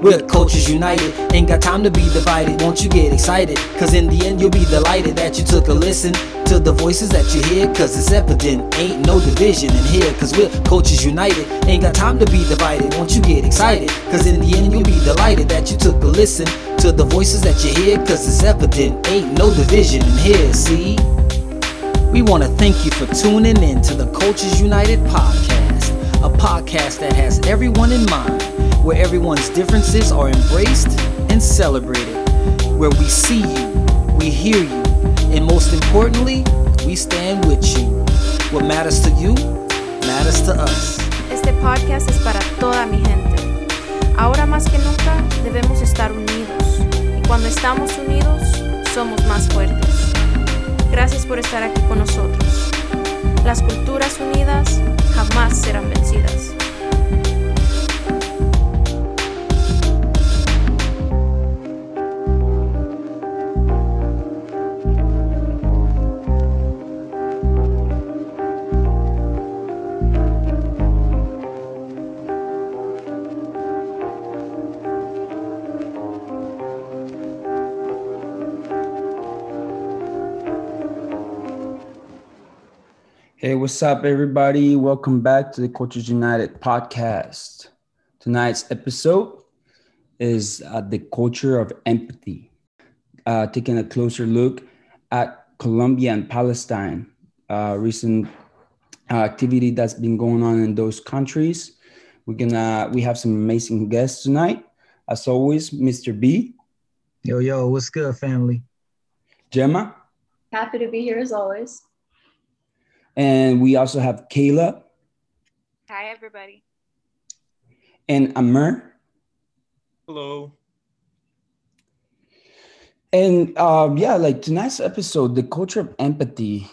We're cultures united, ain't got time to be divided. Won't you get excited? Cause in the end, you'll be delighted that you took a listen to the voices that you hear. Cause it's evident, ain't no division in here. Cause we're cultures united, ain't got time to be divided. Won't you get excited? Cause in the end, you'll be delighted that you took a listen to the voices that you hear. Cause it's evident, ain't no division in here. See? We want to thank you for tuning in to the Cultures United podcast, a podcast that has everyone in mind where everyone's differences are embraced and celebrated, where we see you, we hear you, and most importantly, we stand with you. What matters to you matters to us. Este podcast es para toda mi gente. Ahora más que nunca debemos estar unidos y cuando estamos unidos somos más fuertes. Gracias por estar aquí con nosotros. Las culturas unidas jamás serán vencidas. Hey, what's up, everybody? Welcome back to the Cultures United podcast. Tonight's episode is uh, the culture of empathy, uh, taking a closer look at Colombia and Palestine, uh, recent uh, activity that's been going on in those countries. We're gonna we have some amazing guests tonight. As always, Mr. B, Yo, yo, what's good, family? Gemma, Happy to be here as always. And we also have Kayla Hi everybody. and Amr. Hello. And um, yeah, like tonight's episode, the culture of empathy,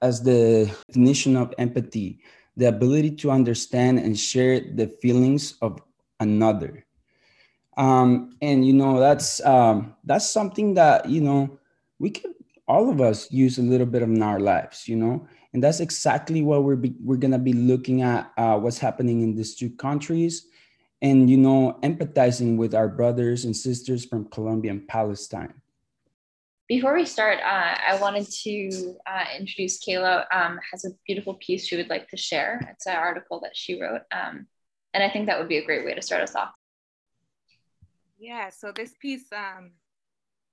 as the definition of empathy, the ability to understand and share the feelings of another. Um, and you know, that's um, that's something that you know we can all of us use a little bit of in our lives, you know, and that's exactly what we're be, we're gonna be looking at uh, what's happening in these two countries, and you know, empathizing with our brothers and sisters from Colombia and Palestine. Before we start, uh, I wanted to uh, introduce Kayla. Um, has a beautiful piece she would like to share. It's an article that she wrote, um, and I think that would be a great way to start us off. Yeah, so this piece, um,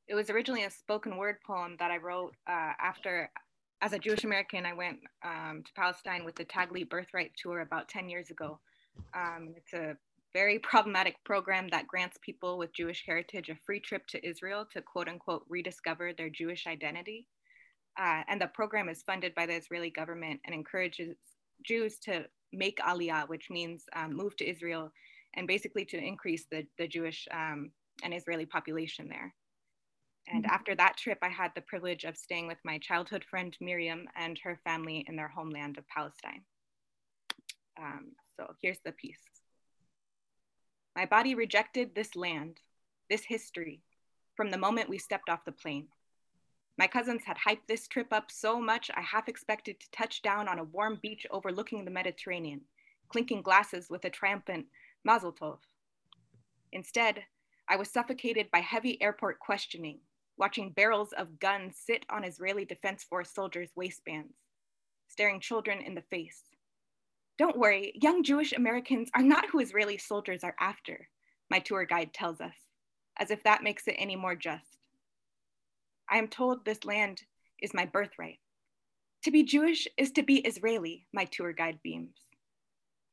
it was originally a spoken word poem that I wrote uh, after, as a Jewish American, I went um, to Palestine with the Taglit Birthright Tour about 10 years ago. Um, it's a very problematic program that grants people with Jewish heritage a free trip to Israel to quote unquote rediscover their Jewish identity. Uh, and the program is funded by the Israeli government and encourages Jews to make aliyah, which means um, move to Israel and basically to increase the, the Jewish um, and Israeli population there. And after that trip, I had the privilege of staying with my childhood friend Miriam and her family in their homeland of Palestine. Um, so here's the piece. My body rejected this land, this history, from the moment we stepped off the plane. My cousins had hyped this trip up so much, I half expected to touch down on a warm beach overlooking the Mediterranean, clinking glasses with a triumphant Mazel Tov. Instead, I was suffocated by heavy airport questioning, watching barrels of guns sit on Israeli Defense Force soldiers' waistbands, staring children in the face. Don't worry, young Jewish Americans are not who Israeli soldiers are after, my tour guide tells us, as if that makes it any more just. I am told this land is my birthright. To be Jewish is to be Israeli, my tour guide beams.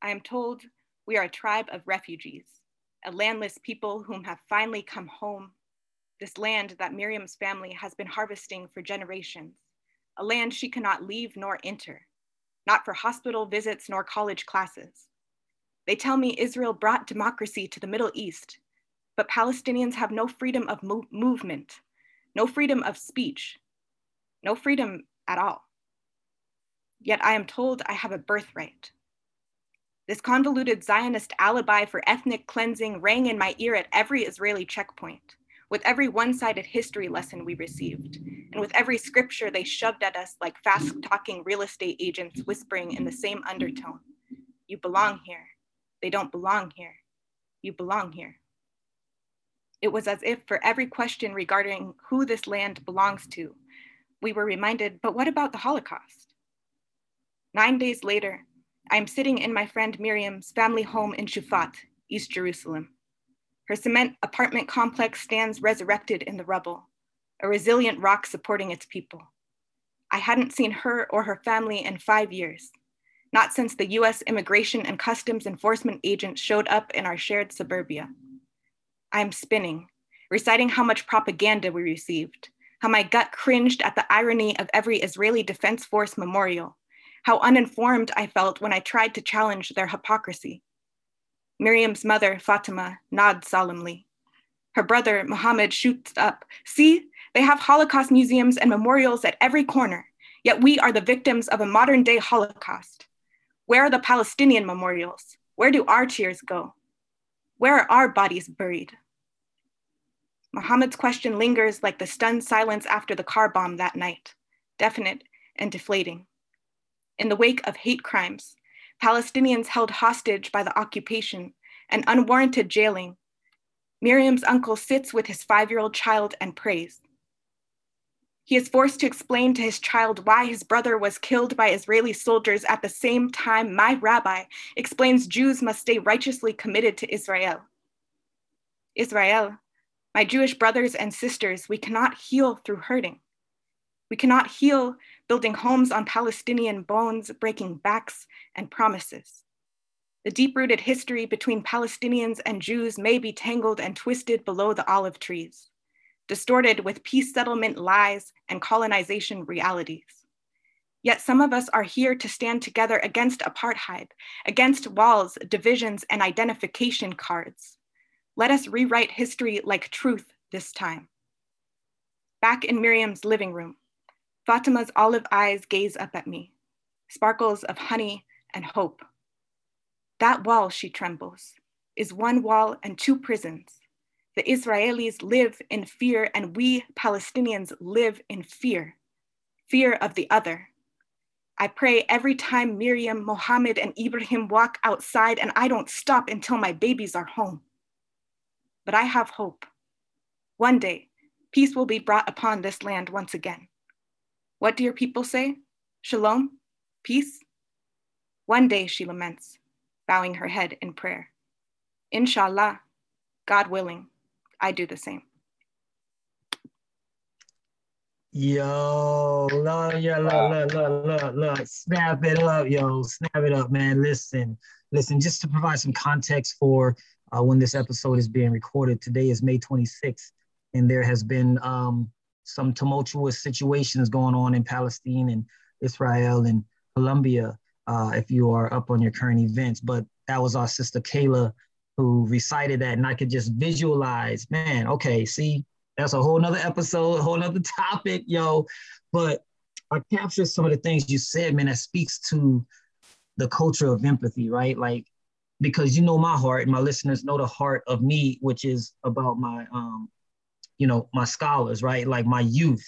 I am told we are a tribe of refugees, a landless people whom have finally come home. This land that Miriam's family has been harvesting for generations, a land she cannot leave nor enter, not for hospital visits nor college classes. They tell me Israel brought democracy to the Middle East, but Palestinians have no freedom of mo- movement, no freedom of speech, no freedom at all. Yet I am told I have a birthright. This convoluted Zionist alibi for ethnic cleansing rang in my ear at every Israeli checkpoint, with every one sided history lesson we received, and with every scripture they shoved at us like fast talking real estate agents whispering in the same undertone You belong here. They don't belong here. You belong here. It was as if for every question regarding who this land belongs to, we were reminded, but what about the Holocaust? Nine days later, I am sitting in my friend Miriam's family home in Shufat, East Jerusalem. Her cement apartment complex stands resurrected in the rubble, a resilient rock supporting its people. I hadn't seen her or her family in five years, not since the US Immigration and Customs Enforcement agents showed up in our shared suburbia. I am spinning, reciting how much propaganda we received, how my gut cringed at the irony of every Israeli Defense Force memorial, how uninformed I felt when I tried to challenge their hypocrisy. Miriam's mother, Fatima, nods solemnly. Her brother, Mohammed, shoots up. See, they have Holocaust museums and memorials at every corner, yet we are the victims of a modern day Holocaust. Where are the Palestinian memorials? Where do our tears go? Where are our bodies buried? Mohammed's question lingers like the stunned silence after the car bomb that night, definite and deflating. In the wake of hate crimes, Palestinians held hostage by the occupation and unwarranted jailing, Miriam's uncle sits with his five year old child and prays. He is forced to explain to his child why his brother was killed by Israeli soldiers at the same time my rabbi explains Jews must stay righteously committed to Israel. Israel, my Jewish brothers and sisters, we cannot heal through hurting. We cannot heal building homes on Palestinian bones, breaking backs and promises. The deep rooted history between Palestinians and Jews may be tangled and twisted below the olive trees, distorted with peace settlement lies and colonization realities. Yet some of us are here to stand together against apartheid, against walls, divisions, and identification cards. Let us rewrite history like truth this time. Back in Miriam's living room, Fatima's olive eyes gaze up at me, sparkles of honey and hope. That wall, she trembles, is one wall and two prisons. The Israelis live in fear, and we Palestinians live in fear fear of the other. I pray every time Miriam, Mohammed, and Ibrahim walk outside, and I don't stop until my babies are home but I have hope. One day, peace will be brought upon this land once again. What do your people say? Shalom? Peace? One day, she laments, bowing her head in prayer. Inshallah, God willing, I do the same. Yo, look, yeah, look, look, look, look, look, snap it up, yo, snap it up, man. Listen, listen, just to provide some context for uh, when this episode is being recorded. Today is May 26th, and there has been um, some tumultuous situations going on in Palestine and Israel and Colombia, uh, if you are up on your current events. But that was our sister Kayla who recited that, and I could just visualize, man, okay, see, that's a whole nother episode, whole nother topic, yo. But I captured some of the things you said, man, that speaks to the culture of empathy, right? Like because you know my heart, and my listeners know the heart of me, which is about my um, you know, my scholars, right? Like my youth.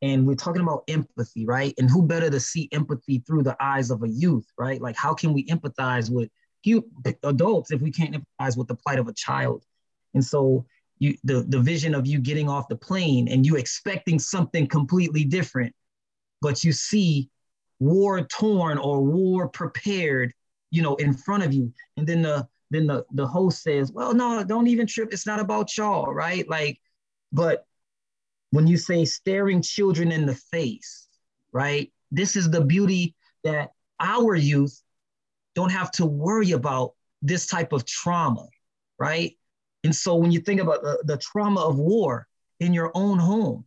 And we're talking about empathy, right? And who better to see empathy through the eyes of a youth, right? Like how can we empathize with adults if we can't empathize with the plight of a child? And so you the, the vision of you getting off the plane and you expecting something completely different, but you see war torn or war prepared you know, in front of you. And then the then the the host says, well, no, don't even trip. It's not about y'all, right? Like, but when you say staring children in the face, right? This is the beauty that our youth don't have to worry about this type of trauma, right? And so when you think about the, the trauma of war in your own home,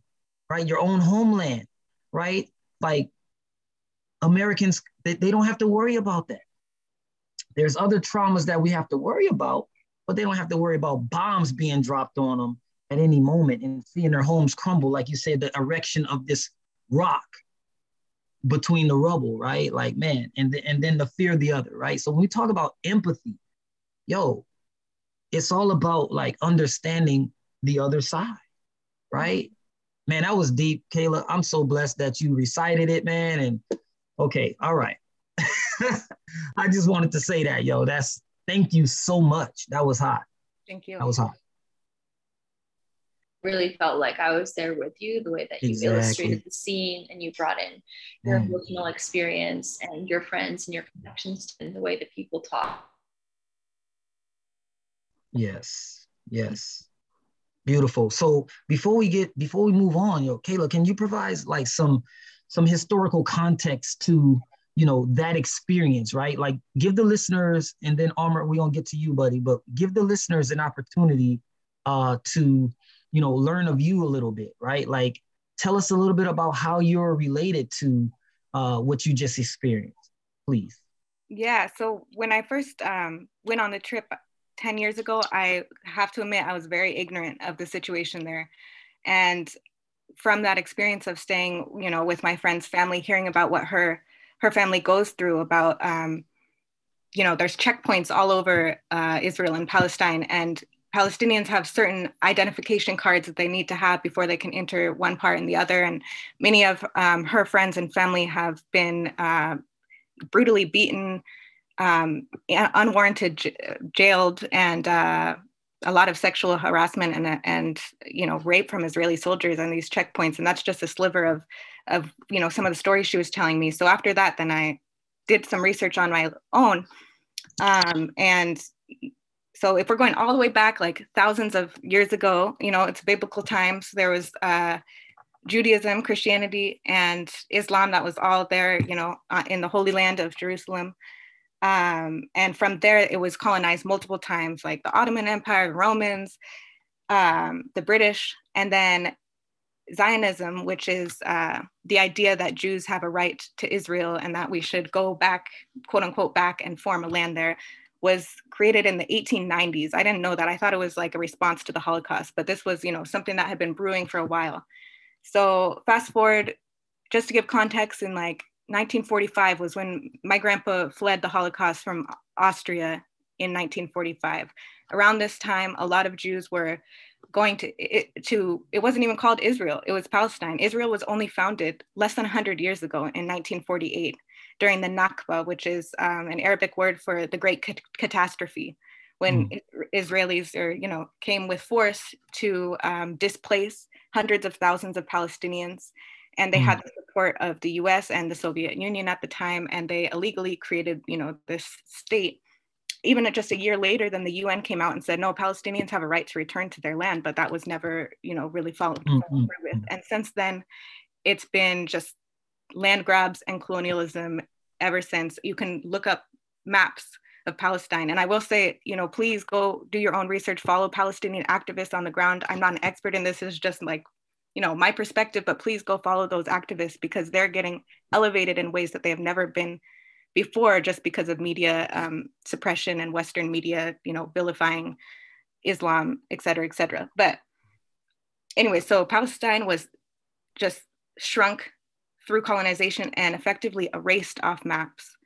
right? Your own homeland, right? Like Americans, they, they don't have to worry about that. There's other traumas that we have to worry about, but they don't have to worry about bombs being dropped on them at any moment and seeing their homes crumble. Like you said, the erection of this rock between the rubble, right? Like, man, and, the, and then the fear of the other, right? So when we talk about empathy, yo, it's all about like understanding the other side, right? Man, that was deep, Kayla. I'm so blessed that you recited it, man. And okay, all right. I just wanted to say that, yo. That's thank you so much. That was hot. Thank you. That was hot. Really felt like I was there with you, the way that you Exactly. illustrated the scene and you brought in your Mm. emotional experience and your friends and your connections and the way that people talk. Yes, yes. Beautiful. So before we get before we move on, yo, Kayla, can you provide like some some historical context to you know that experience, right? Like give the listeners, and then Amr, we're gonna get to you, buddy, but give the listeners an opportunity uh to you know learn of you a little bit, right? Like tell us a little bit about how you're related to uh what you just experienced, please. Yeah. So when I first um, went on the trip 10 years ago, I have to admit I was very ignorant of the situation there. And from that experience of staying, you know, with my friend's family, hearing about what her her family goes through about, um, you know, there's checkpoints all over uh, Israel and Palestine, and Palestinians have certain identification cards that they need to have before they can enter one part and the other. And many of um, her friends and family have been uh, brutally beaten, um, unwarranted jailed, and uh, a lot of sexual harassment and and you know rape from Israeli soldiers on these checkpoints. And that's just a sliver of of you know some of the stories she was telling me. So after that, then I did some research on my own, um, and so if we're going all the way back like thousands of years ago you know it's biblical times there was uh, judaism christianity and islam that was all there you know uh, in the holy land of jerusalem. Um, and from there it was colonized multiple times like the ottoman empire the romans um, the british and then zionism which is uh, the idea that jews have a right to israel and that we should go back quote unquote back and form a land there was created in the 1890s. I didn't know that. I thought it was like a response to the Holocaust, but this was, you know, something that had been brewing for a while. So fast forward, just to give context, in like 1945 was when my grandpa fled the Holocaust from Austria in 1945. Around this time, a lot of Jews were going to it, to it wasn't even called Israel. It was Palestine. Israel was only founded less than 100 years ago in 1948 during the Nakba, which is um, an Arabic word for the great ca- catastrophe, when Mm. Israelis or you know came with force to um, displace hundreds of thousands of Palestinians, and they Mm. had the support of the U.S. and the Soviet Union at the time, and they illegally created you know this state. Even just a year later, then the UN came out and said, no, Palestinians have a right to return to their land, but that was never, you know, really followed, Mm, followed mm, through with. And since then, it's been just land grabs and colonialism ever since. You can look up maps of Palestine. And I will say, you know, please go do your own research, follow Palestinian activists on the ground. I'm not an expert in this, it's just like, you know, my perspective, but please go follow those activists because they're getting elevated in ways that they have never been before just because of media um, suppression and Western media, you know, vilifying Islam, et cetera, et cetera. But anyway, so Palestine was just shrunk through colonization and effectively erased off maps.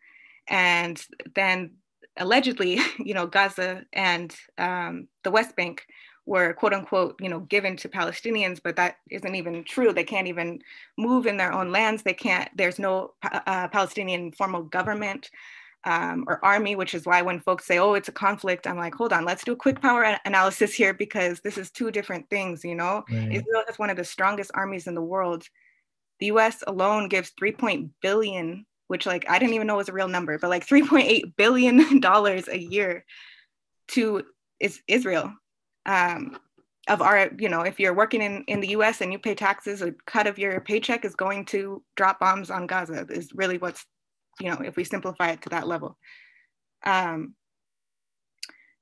And then allegedly, you know, Gaza and um, the West Bank were quote unquote, you know, given to Palestinians, but that isn't even true. They can't even move in their own lands. They can't, there's no uh, Palestinian formal government. Um, or army, which is why when folks say, oh, it's a conflict, I'm like, hold on, let's do a quick power analysis here because this is two different things, you know? Right. Israel has one of the strongest armies in the world. The US alone gives 3.0 billion, which like I didn't even know was a real number, but like 3.8 billion dollars a year to is Israel. Um, of our, you know, if you're working in, in the US and you pay taxes, a cut of your paycheck is going to drop bombs on Gaza, is really what's, you know, if we simplify it to that level. Um,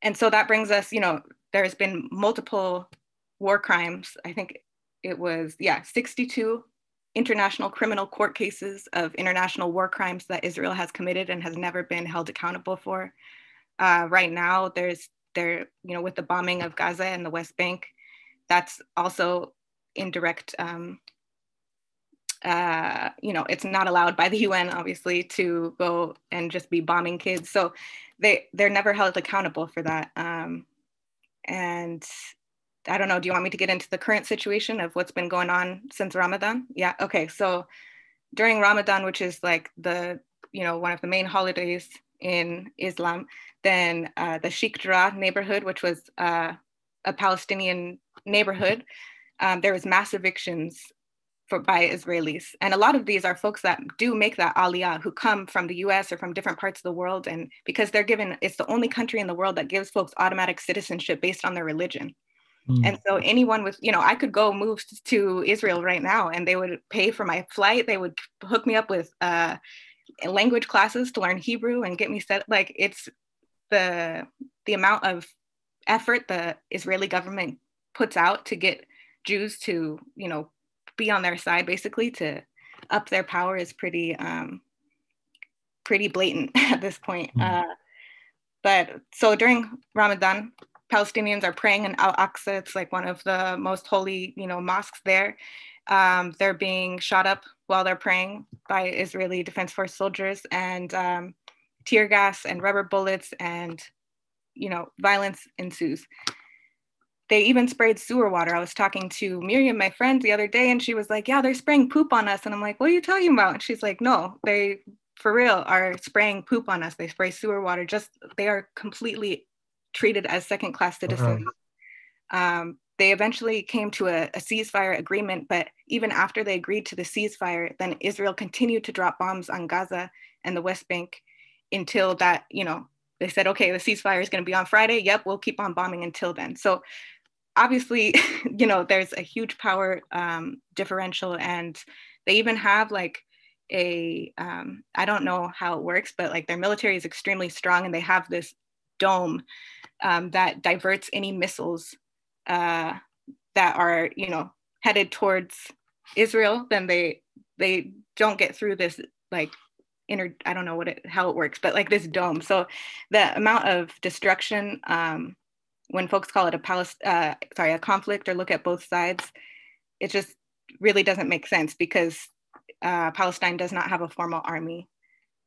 and so that brings us, you know, there's been multiple war crimes. I think it was, yeah, 62 international criminal court cases of international war crimes that Israel has committed and has never been held accountable for. Uh, right now, there's there, you know, with the bombing of Gaza and the West Bank, that's also indirect. Um, uh, you know, it's not allowed by the UN, obviously, to go and just be bombing kids. So they they're never held accountable for that. Um, and I don't know. Do you want me to get into the current situation of what's been going on since Ramadan? Yeah. Okay. So during Ramadan, which is like the you know one of the main holidays in Islam, then uh, the Sheikh Jarrah neighborhood, which was uh, a Palestinian neighborhood, um, there was mass evictions for by Israelis. And a lot of these are folks that do make that aliyah who come from the US or from different parts of the world. And because they're given, it's the only country in the world that gives folks automatic citizenship based on their religion. Mm. And so anyone with, you know, I could go move to Israel right now and they would pay for my flight. They would hook me up with uh, language classes to learn Hebrew and get me set. Like it's the the amount of effort the Israeli government puts out to get Jews to, you know, be on their side basically to up their power is pretty um, pretty blatant at this point. Mm. Uh, but so during Ramadan, Palestinians are praying in Al Aqsa. It's like one of the most holy, you know, mosques there. Um, they're being shot up while they're praying by Israeli Defense Force soldiers, and um, tear gas and rubber bullets, and you know, violence ensues they even sprayed sewer water. I was talking to Miriam, my friend, the other day, and she was like, Yeah, they're spraying poop on us. And I'm like, What are you talking about? And she's like, No, they for real are spraying poop on us. They spray sewer water. Just they are completely treated as second class citizens. Uh-huh. Um, they eventually came to a, a, ceasefire agreement, but even after they agreed to the ceasefire, then Israel continued to drop bombs on Gaza and the West Bank until that, you know, they said, okay, the ceasefire is going to be on Friday. Yep, we'll keep on bombing until then. So obviously, you know, there's a huge power um, differential, and they even have like a um, I don't know how it works, but like their military is extremely strong, and they have this dome um, that diverts any missiles uh, that are you know headed towards Israel. Then they they don't get through this like inner I don't know what it how it works, but like this dome. So the amount of destruction um, when folks call it a Palest- uh, sorry a conflict or look at both sides, it just really doesn't make sense because uh, Palestine does not have a formal army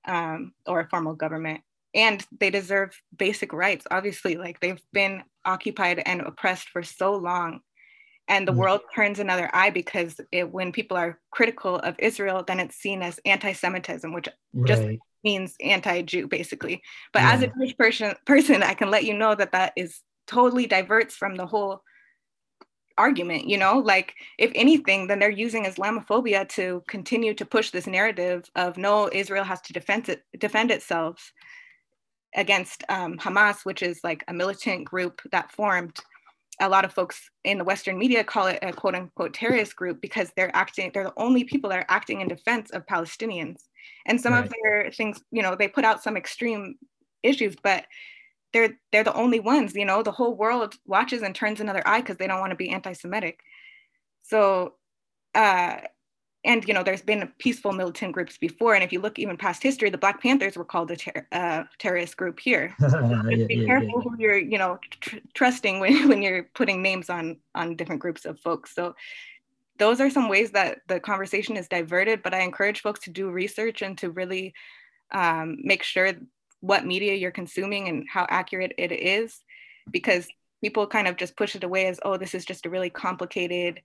um, or a formal government, and they deserve basic rights. Obviously, like they've been occupied and oppressed for so long, and the mm world turns another eye because it, when people are critical of Israel, then it's seen as anti-Semitism, which right. just means anti-Jew, basically. But yeah. as a Jewish person, person, I can let you know that that is totally diverts from the whole argument you know like if anything then they're using islamophobia to continue to push this narrative of no israel has to defend it defend itself against um, hamas which is like a militant group that formed a lot of folks in the western media call it a quote unquote terrorist group because they're acting they're the only people that are acting in defense of palestinians and some right. of their things you know they put out some extreme issues but they're they're the only ones you know the whole world watches and turns another eye because they don't want to be anti-semitic so uh and you know there's been peaceful militant groups before and if you look even past history the black panthers were called a ter- uh, terrorist group here yeah, be yeah, careful yeah. who you're you know tr- trusting when, when you're putting names on on different groups of folks so those are some ways that the conversation is diverted but i encourage folks to do research and to really um, make sure what media you're consuming and how accurate it is because people kind of just push it away as oh this is just a really complicated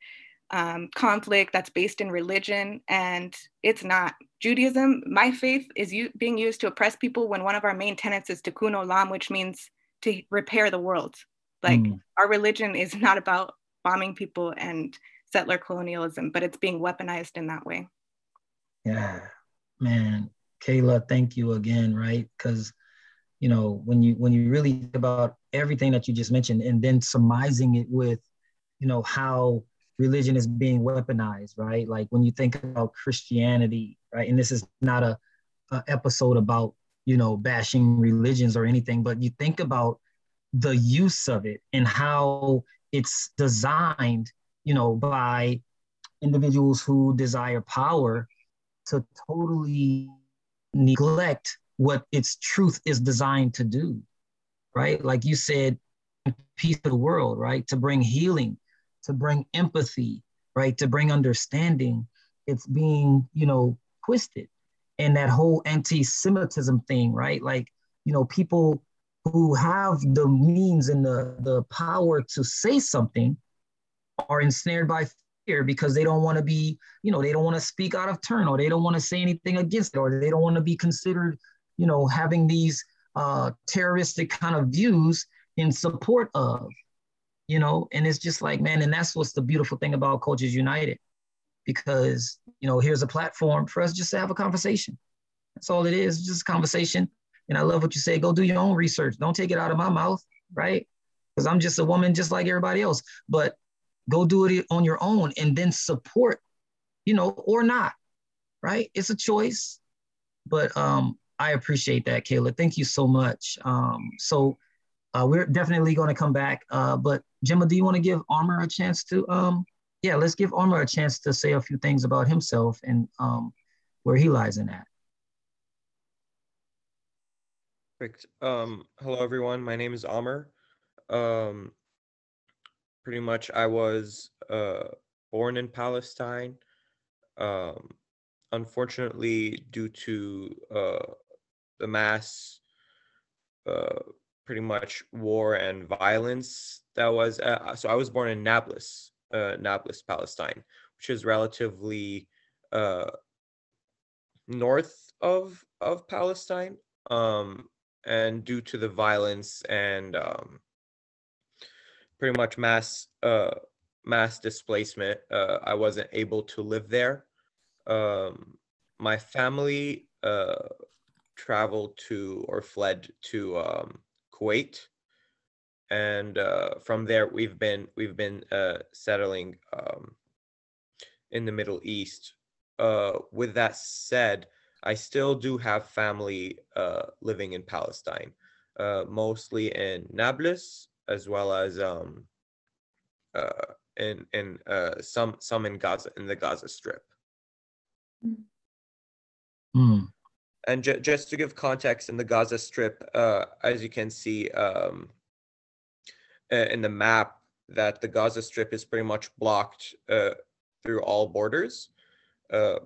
um, conflict that's based in religion and it's not judaism my faith is u- being used to oppress people when one of our main tenets is tikkun olam which means to repair the world like mm. our religion is not about bombing people and settler colonialism but it's being weaponized in that way yeah man Kayla, thank you again, right? Because you know when you when you really think about everything that you just mentioned, and then surmising it with, you know, how religion is being weaponized, right? Like when you think about Christianity, right? And this is not a, a episode about you know bashing religions or anything, but you think about the use of it and how it's designed, you know, by individuals who desire power to totally neglect what its truth is designed to do, right? Like you said, peace to the world, right? To bring healing, to bring empathy, right? To bring understanding. It's being, you know, twisted. And that whole anti-Semitism thing, right? Like, you know, people who have the means and the, the power to say something are ensnared by fear because they don't want to be, you know, they don't want to speak out of turn or they don't want to say anything against it or they don't want to be considered, you know, having these uh, terroristic kind of views in support of. You know, and it's just like, man, and that's what's the beautiful thing about Cultures United, because you know, here's a platform for us just to have a conversation. That's all it is, just a conversation. And I love what you say. Go do your own research. Don't take it out of my mouth, right? Because I'm just a woman, just like everybody else. But go do it on your own, and then support, you know, or not, right? It's a choice. But um, I appreciate that, Kayla. Thank you so much. Um, so uh, we're definitely going to come back. Uh, but Gemma, do you want to give Amr a chance to? Um, yeah, let's give Amr a chance to say a few things about himself and um, where he lies in that. Perfect. Um, hello, everyone. My name is Amr. Um, pretty much, I was uh, born in Palestine. Um, unfortunately, due to uh, the mass, uh, pretty much war and violence that was. Uh, so I was born in Nablus, uh, Nablus, Palestine, which is relatively uh, north of of Palestine. Um, and due to the violence and um, pretty much mass uh, mass displacement, uh, I wasn't able to live there. Um, my family uh, traveled to or fled to um, Kuwait, and uh, from there we've been we've been uh, settling um, in the Middle East. Uh, with that said, I still do have family uh, living in Palestine, uh, mostly in Nablus as well as um, uh, in in uh, some some in Gaza in the Gaza Strip. Mm. And ju- just to give context, in the Gaza Strip, uh, as you can see um, in the map, that the Gaza Strip is pretty much blocked uh, through all borders. Uh,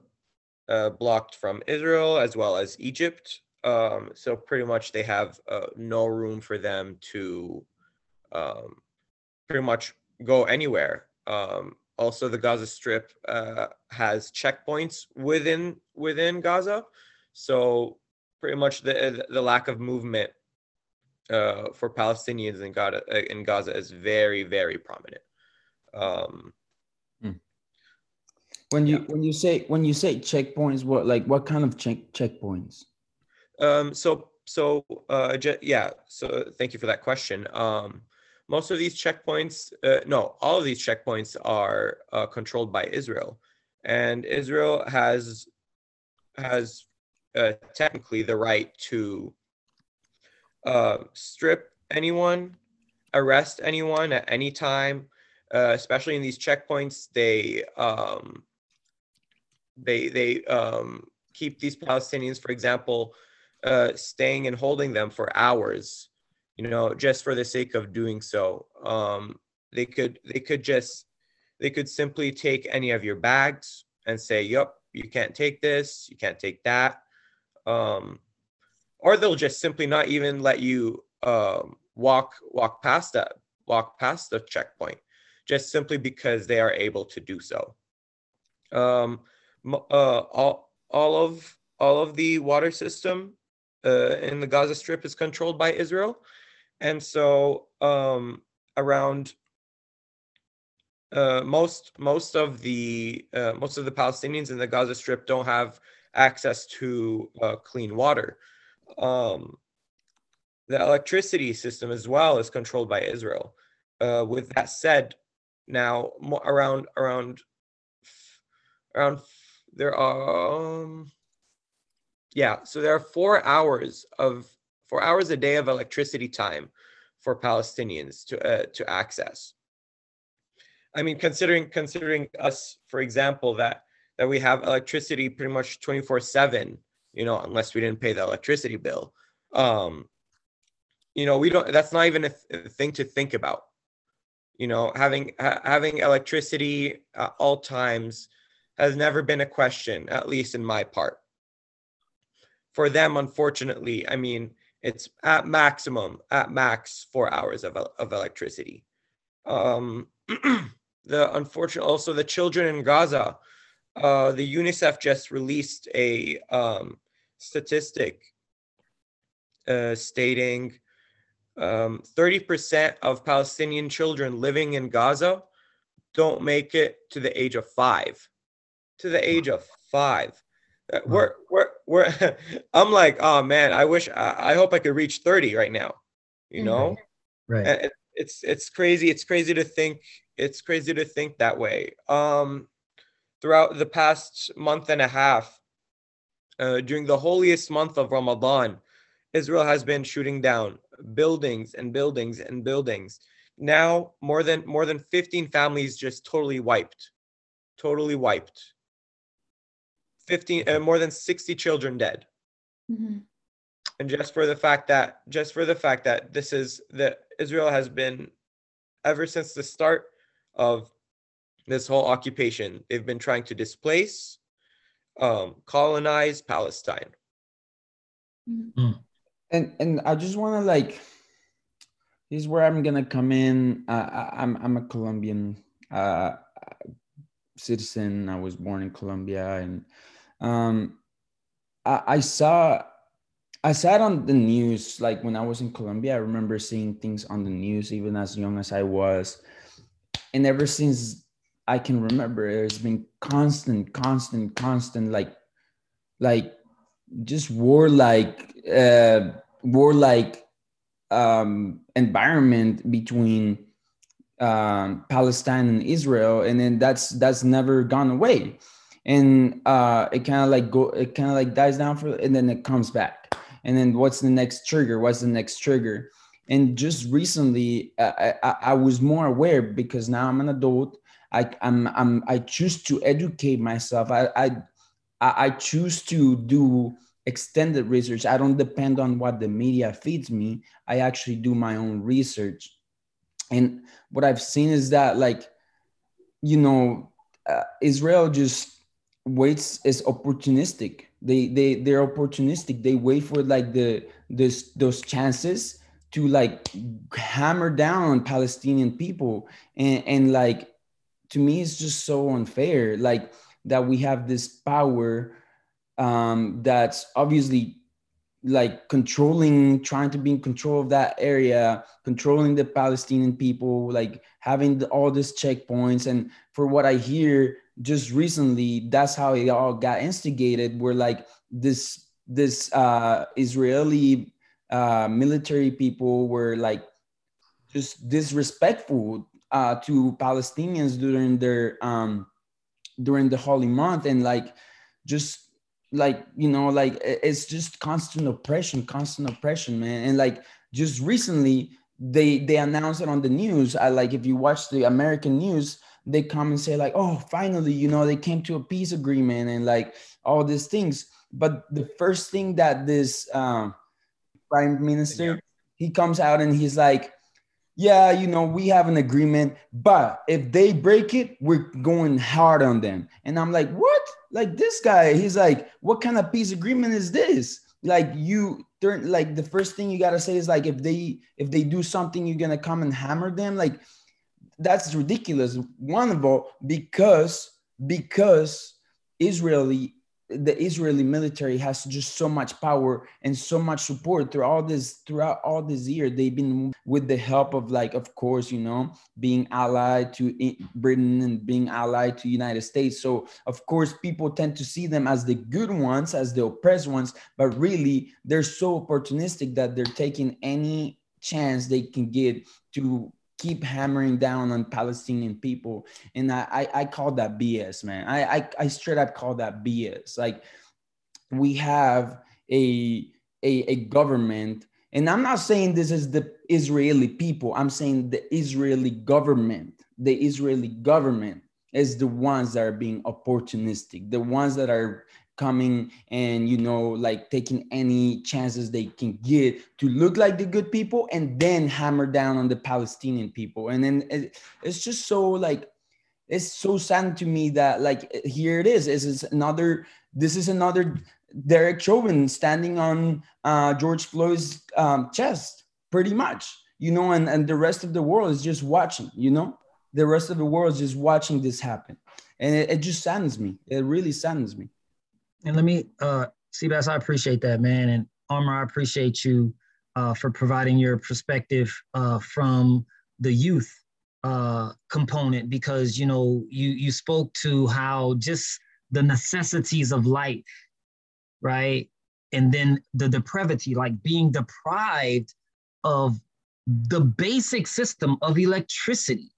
uh, blocked from Israel as well as Egypt. Um, so pretty much they have uh, no room for them to um, pretty much go anywhere. Um, also, the Gaza Strip uh, has checkpoints within within Gaza, so pretty much the the lack of movement uh, for Palestinians in Gaza in Gaza is very very prominent. Um, When you Yeah. when you say when you say checkpoints, what like what kind of check checkpoints? Um, so so uh, ju- yeah. So thank you for that question. Um, most of these checkpoints, uh, no, all of these checkpoints are uh, controlled by Israel, and Israel has has uh, technically the right to uh, strip anyone, arrest anyone at any time. Uh, especially in these checkpoints, they um, they they um, keep these Palestinians, for example, uh, staying and holding them for hours, you know, just for the sake of doing so. Um, they could they could just they could simply take any of your bags and say, "Yup, you can't take this, you can't take that," um, or they'll just simply not even let you um, walk walk past that walk past the checkpoint, just simply because they are able to do so. Um, uh, all all of all of the water system uh, in the Gaza Strip is controlled by Israel, and so um, around uh, most most of the uh, most of the Palestinians in the Gaza Strip don't have access to uh, clean water. Um, the electricity system as well is controlled by Israel. Uh, with that said, now around around around there are um, yeah so there are four hours of four hours a day of electricity time for palestinians to uh, to access i mean considering considering us for example that that we have electricity pretty much 24 7 you know unless we didn't pay the electricity bill. Um you know we don't that's not even a, th- thing to think about. You know having ha- having electricity at all times has never been a question at least in my part. For them unfortunately i mean it's at maximum at max four hours of, of electricity. Um the unfortunate also the children in gaza uh the unicef just released a um statistic uh stating um, 30% of Palestinian children living in Gaza don't make it to the age of five. To the age of five. Uh, we're, we're, we're, I'm like, oh man, I wish, I, I hope I could reach 30 right now, you know? Right. And it's, it's crazy. It's crazy to think, it's crazy to think that way. Um, throughout the past month and a half, uh, during the holiest month of Ramadan, Israel has been shooting down buildings and buildings and buildings. Now more than more than 15 families just totally wiped. Totally wiped. 15 uh, more than 60 children dead. Mhm. And just for the fact that just for the fact that this is that Israel has been ever since the start of this whole occupation, they've been trying to displace, um, colonize Palestine. and and I just want to like this is where I'm gonna come in. Uh, I, I'm I'm a Colombian uh, citizen. I was born in Colombia, and um, I, I saw I saw it on the news. Like when I was in Colombia, I remember seeing things on the news, even as young as I was, and ever since I can remember, there's been constant, constant, constant, like like just warlike uh warlike um environment between um palestine and israel and then that's that's never gone away. And uh it kind of like go it kind of like dies down for and then it comes back. And then what's the next trigger? What's the next trigger? And just recently I, I i was more aware because now i'm an adult i i'm, I'm i choose to educate myself i i I, choose to do extended research. I don't depend on what the media feeds me. I actually do my own research. And what I've seen is that, like, you know, uh, Israel just waits is opportunistic. They they they're opportunistic. They wait for like the this those chances to like hammer down on Palestinian people and and like to me it's just so unfair. Like that we have this power um, that's obviously like controlling, trying to be in control of that area, controlling the Palestinian people, like having the, all these checkpoints. And for what I hear, just recently, that's how it all got instigated. Where like this this uh, Israeli uh, military people were like just disrespectful uh, to Palestinians during their um, during the holy month and like just like you know like it's just constant oppression constant oppression man. And like just recently they they announced it on the news. I like if you watch the american news they come and say like oh finally you know they came to a peace agreement and like all these things. But the first thing that this um, prime minister Yeah. he comes out and he's like yeah, you know, we have an agreement, but if they break it, we're going hard on them. And I'm like, what? Like this guy, he's like, what kind of peace agreement is this? Like you like the first thing you gotta say is like if they if they do something, you're gonna come and hammer them. Like that's ridiculous. One of all, because because Israeli the Israeli military has just so much power and so much support through all this throughout all this year. They've been with the help of like, of course, you know, being allied to Britain and being allied to United States. So of course, people tend to see them as the good ones, as the oppressed ones, but really they're so opportunistic that they're taking any chance they can get to keep hammering down on Palestinian people. And I, I, I call that BS, man. I, I, I straight up call that BS. Like we have a, a, a government, and I'm not saying this is the Israeli people. I'm saying the Israeli government, the Israeli government is the ones that are being opportunistic, the ones that are coming and you know like taking any chances they can get to look like the good people and then hammer down on the palestinian people. And then it, it's just so like it's so sad to me that like here it is. This is another this is another derek chauvin standing on uh, george floyd's um, chest pretty much you know and, and the rest of the world is just watching you know? The rest of the world is just watching this happen. And it, it just saddens me. It really saddens me And let me, uh, Seabass, I appreciate that, man. And Amr, I appreciate you uh, for providing your perspective uh, from the youth uh, component because you know you you spoke to how just the necessities of life, right, and then the depravity, like being deprived of the basic system of electricity,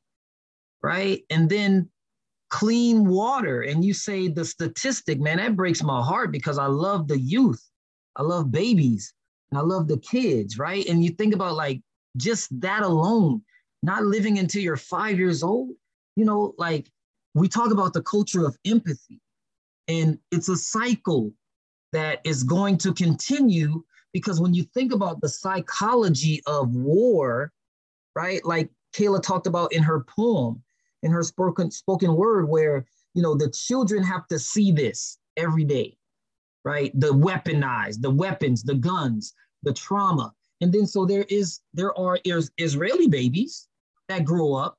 right, and then clean water. And you say the statistic, man, that breaks my heart because I love the youth, I love babies, and I love the kids, right? And you think about like just that alone, not living until you're five years old, you know, like we talk about the culture of empathy, and it's a cycle that is going to continue because when you think about the psychology of war, right, like Kayla talked about in her poem, in her spoken spoken word, where you know the children have to see this every day, right? The weaponized, the weapons, the guns, the trauma. And then so there is there are is Israeli babies that grow up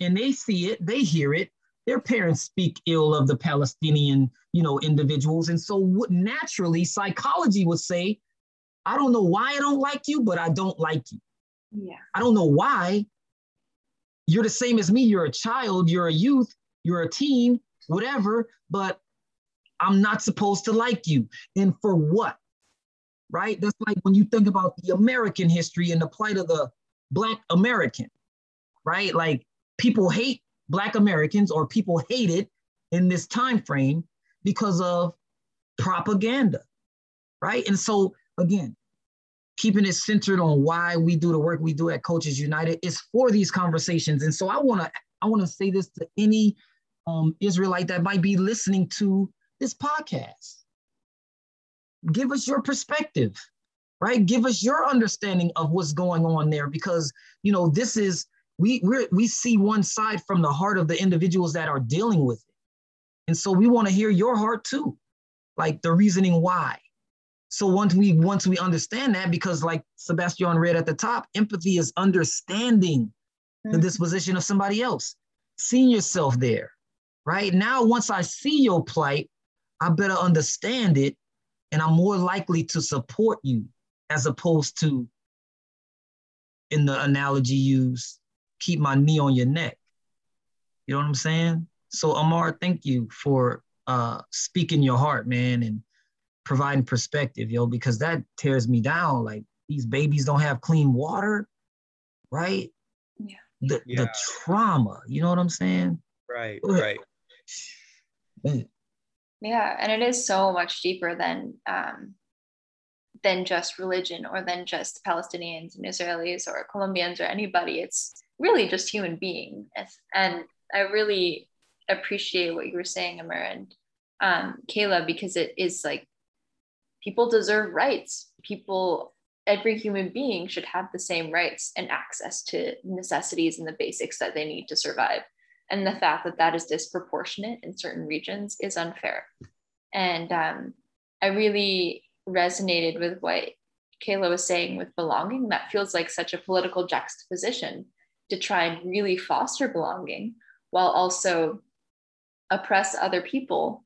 and they see it, they hear it. Their parents speak ill of the Palestinian, you know, individuals. And so what naturally psychology would say, I don't know why I don't like you, but I don't like you. Yeah. I don't know why. You're the same as me. You're a child, you're a youth, you're a teen, whatever, but I'm not supposed to like you. And for what? Right? That's like when you think about the American history and the plight of the Black American, right? Like people hate Black Americans or people hate it in this time frame because of propaganda, right? And so again, keeping it centered on why we do the work we do at Cultures United is for these conversations. And so I want to I want to say this to any um, Israelite that might be listening to this podcast. Give us your perspective, right? Give us your understanding of what's going on there, because you know this is we we we see one side from the heart of the individuals that are dealing with it, and so we want to hear your heart too, like the reasoning why. So once we once we understand that, because like Sebastian read at the top, empathy is understanding the Mm-hmm. disposition of somebody else, seeing yourself there, right? Now, once I see your plight, I better understand it, and I'm more likely to support you as opposed to, in the analogy used, keep my knee on your neck. You know what I'm saying? So Amr, thank you for uh, speaking your heart, man, and providing perspective, yo, because that tears me down. Like these babies don't have clean water, right? Yeah. The Yeah. the trauma, you know what I'm saying? Right, Go ahead. right. Man, Yeah, and it is so much deeper than um, than just religion or than just Palestinians and Israelis or Colombians or anybody. It's really just human being. And I really appreciate what you were saying, Amr and um, Kayla, because it is like people deserve rights. People, every human being should have the same rights and access to necessities and the basics that they need to survive. And the fact that that is disproportionate in certain regions is unfair. And um, I really resonated with what Kayla was saying with belonging. That feels like such a political juxtaposition to try and really foster belonging while also oppress other people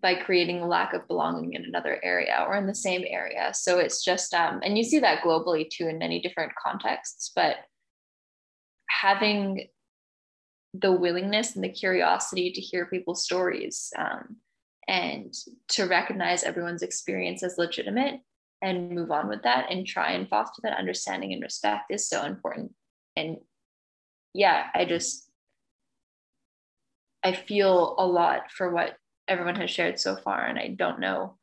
by creating a lack of belonging in another area or in the same area. So it's just, um, and you see that globally too in many different contexts, but having the willingness and the curiosity to hear people's stories um, and to recognize everyone's experience as legitimate and move on with that and try and foster that understanding and respect is so important. And yeah, I just, I feel a lot for what everyone has shared so far. And I don't know,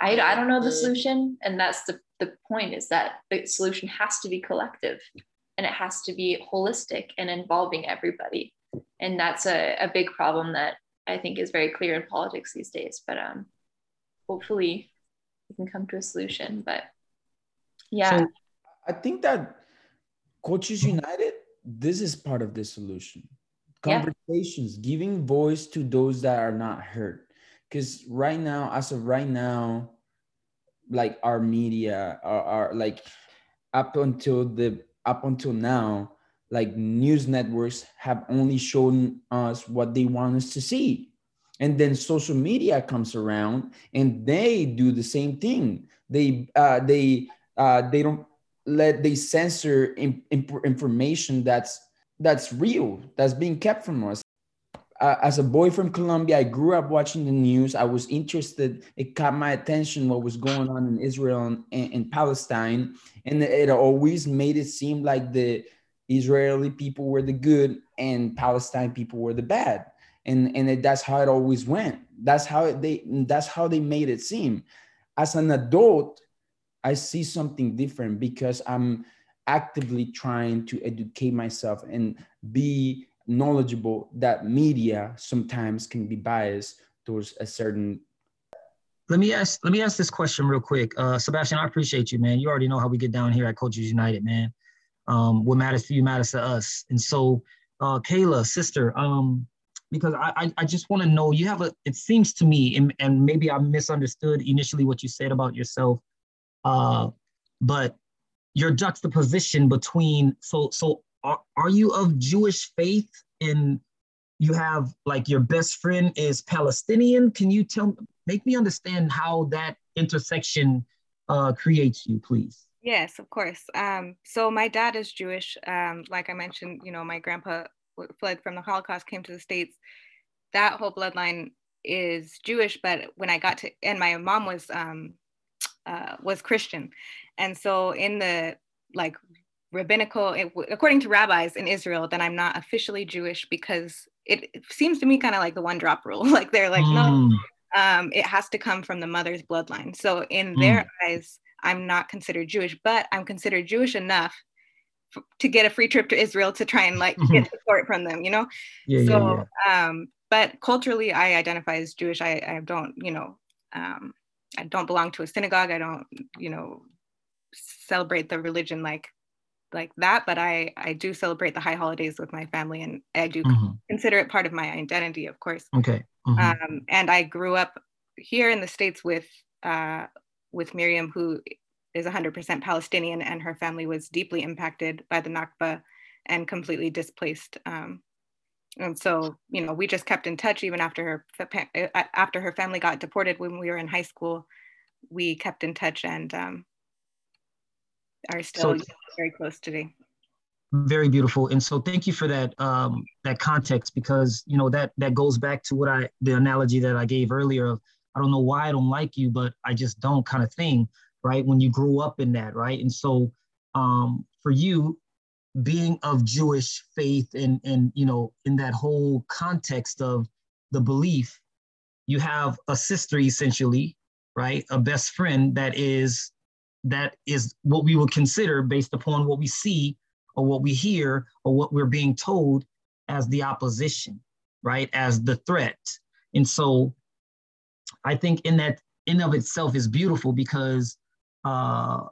I, I don't know the solution. And that's the, the point is that the solution has to be collective and it has to be holistic and involving everybody. And that's a, a big problem that I think is very clear in politics these days. But um, hopefully we can come to a solution. But yeah, So I think that Cultures United, this is part of the solution. Yeah. Conversations, giving voice to those that are not heard. Because right now, as of right now, like our media are, like up until the up until now, like news networks have only shown us what they want us to see. And then social media comes around and they do the same thing. They uh they uh they don't let they censor in, in, information that's that's real that's being kept from us. Uh, as a boy from colombia i grew up watching the news. I was interested. It caught my attention what was going on in israel and in palestine. And it always made it seem like the israeli people were the good and palestine people were the bad. And and it, that's how it always went. That's how they that's how they made it seem. As an adult I see something different because I'm actively trying to educate myself and be knowledgeable that media sometimes can be biased towards a certain let me ask let me ask this question real quick. Uh, sebastian i appreciate you man. You already know how we get down here at cultures united man. Um, what matters to you matters to us. And so uh, kayla sister um, because I, I, just want to know you have a it seems to me and, and maybe i misunderstood initially what you said about yourself uh, but your juxtaposition between so so are, are you of Jewish faith and you have like your best friend is Palestinian? Can you tell make me understand how that intersection uh, creates you, please? Yes, of course. Um, so my dad is Jewish. Um, like I mentioned, you know, my grandpa fled from the Holocaust, came to the States. That whole bloodline is Jewish, but when I got to, and my mom was um, uh, was Christian. And so in the like rabbinical, according to rabbis in Israel, then I'm not officially Jewish because it, it seems to me kind of like the one drop rule. like they're like, mm. no, um, it has to come from the mother's bloodline. So in mm. their eyes, I'm not considered Jewish, but I'm considered Jewish enough f- to get a free trip to Israel to try and like get support from them, you know? Yeah, so, yeah, yeah. Um, but culturally, I identify as Jewish. I, I don't, you know, um, I don't belong to a synagogue. I don't, you know, celebrate the religion like like that, but I I do celebrate the high holidays with my family, and I do mm-hmm. consider it part of my identity, of course. Okay. Mm-hmm. Um, and I grew up here in the states with uh, with Miriam, who is 100% Palestinian, and her family was deeply impacted by the Nakba and completely displaced um, and so you know we just kept in touch even after her uh, after her family got deported when we were in high school we kept in touch and um, are still so, very close today. Very beautiful. And so thank you for that um, that context because you know that that goes back to what i the analogy that i gave earlier of i don't know why i don't like you but i just don't kind of thing right? When you grew up in that right? And so um, for you being of Jewish faith and and you know in that whole context of the belief, you have a sister essentially, right? A best friend that is that is what we would consider based upon what we see or what we hear or what we're being told as the opposition, right? As the threat. And so I think in that in of itself is beautiful because uh,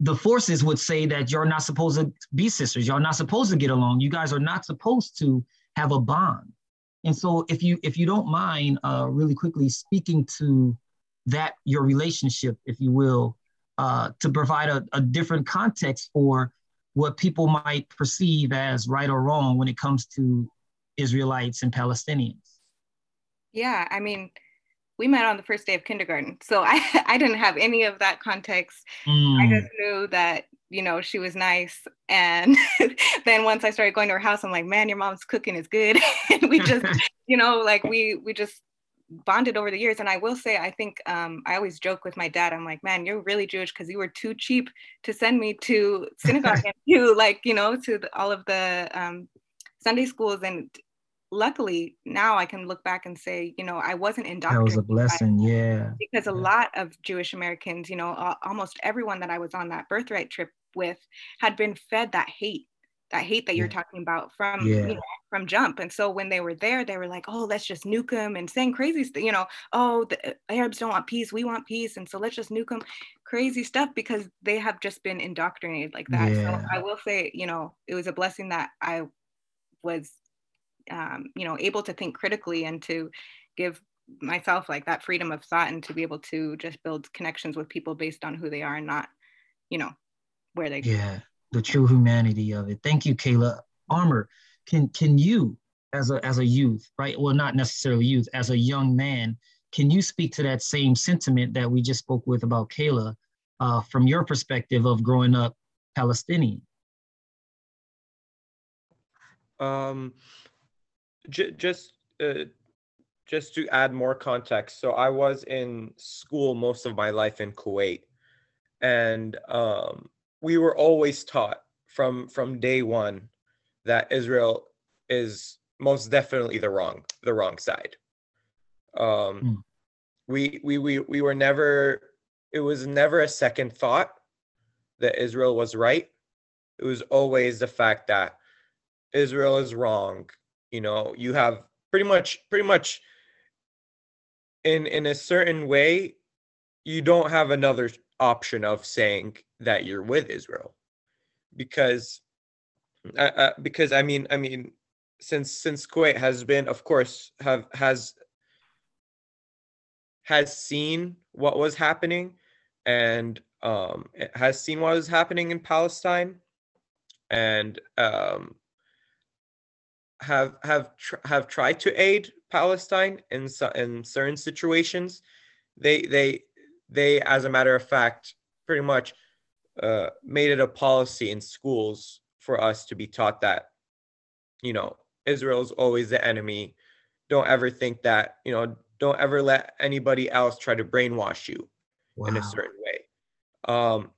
the forces would say that you're not supposed to be sisters. You're not supposed to get along. You guys are not supposed to have a bond. And so, if you if you don't mind, uh, really quickly speaking to that your relationship, if you will, uh, to provide a, a different context for what people might perceive as right or wrong when it comes to Israelites and Palestinians. Yeah, I mean, we met on the first day of kindergarten. So I, I didn't have any of that context. Mm. I just knew that, you know, she was nice. And then once I started going to her house, I'm like, man, your mom's cooking is good. and we just, you know, like we we just bonded over the years. And I will say, I think um, I always joke with my dad, I'm like, man, you're really Jewish because you were too cheap to send me to synagogue and to like, you know, to the, all of the um, Sunday schools and luckily now I can look back and say, you know, I wasn't indoctrinated. That was a blessing, yeah. Because a yeah. lot of Jewish Americans, you know, almost everyone that I was on that birthright trip with had been fed that hate, that hate that you're talking about from yeah. you know, from jump. And so when they were there, they were like, oh, let's just nuke them and saying crazy, st- you know, oh, the uh, Arabs don't want peace, we want peace, and so let's just nuke them. Crazy stuff because they have just been indoctrinated like that. So I will say, you know, it was a blessing that I was um, you know able to think critically and to give myself like that freedom of thought and to be able to just build connections with people based on who they are and not you know where they yeah the true humanity of it thank you kayla amr can can you as a as a youth right well not necessarily youth as a young man can you speak to that same sentiment that we just spoke with about kayla uh, from your perspective of growing up Palestinian? Um, j- just uh, just to add more context, so I was in school most of my life in Kuwait, and um, we were always taught from from day one that Israel is most definitely the wrong the wrong side. Um, Mm. we, we we we were never. It was never a second thought that Israel was right. It was always the fact that Israel is wrong. You know, you have pretty much pretty much in in a certain way, you don't have another option of saying that you're with Israel because uh, uh, because I mean I mean since since Kuwait has been of course have has has seen what was happening and um has seen what was happening in Palestine and um have have tr- have tried to aid Palestine in so- in certain situations. They they they as a matter of fact pretty much uh, made it a policy in schools for us to be taught that you know Israel is always the enemy don't ever think that you know don't ever let anybody else try to brainwash you in a certain way um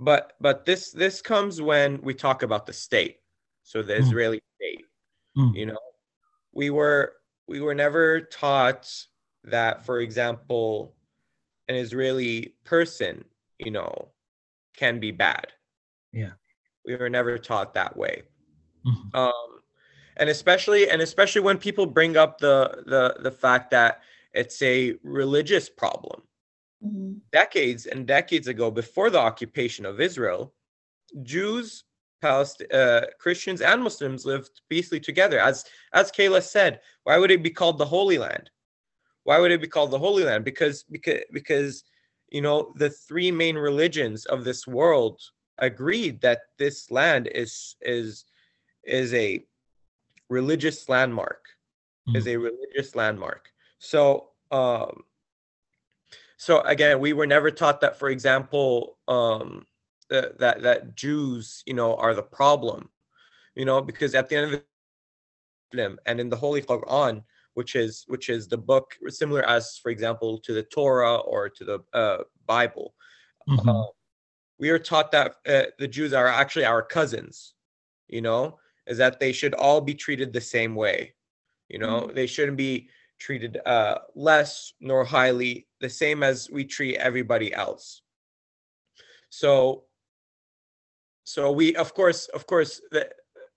but but this this comes when we talk about the state so the Mm. israeli state Mm. you know we were we were never taught that for example an israeli person you know can be bad Yeah. We were never taught that way. Mhm. um and especially and especially when people bring up the the the fact that it's a religious problem. Decades and decades ago before the occupation of israel jews Palest- uh, christians and muslims lived peacefully together. As as kayla said why would it be called the holy land? Why would it be called the holy land? Because because because you know the three main religions of this world agreed that this land is is is a religious landmark is a religious landmark so um so again we were never taught that for example um that that, that jews you know are the problem you know because at the end of the and in the holy quran which is which is the book similar as for example to the torah or to the uh, bible Mhm. uh, we are taught that uh, the Jews are actually our cousins, you know, is that they should all be treated the same way. You know, they shouldn't be treated uh, less nor highly, the same as we treat everybody else. So, so we, of course, of course, that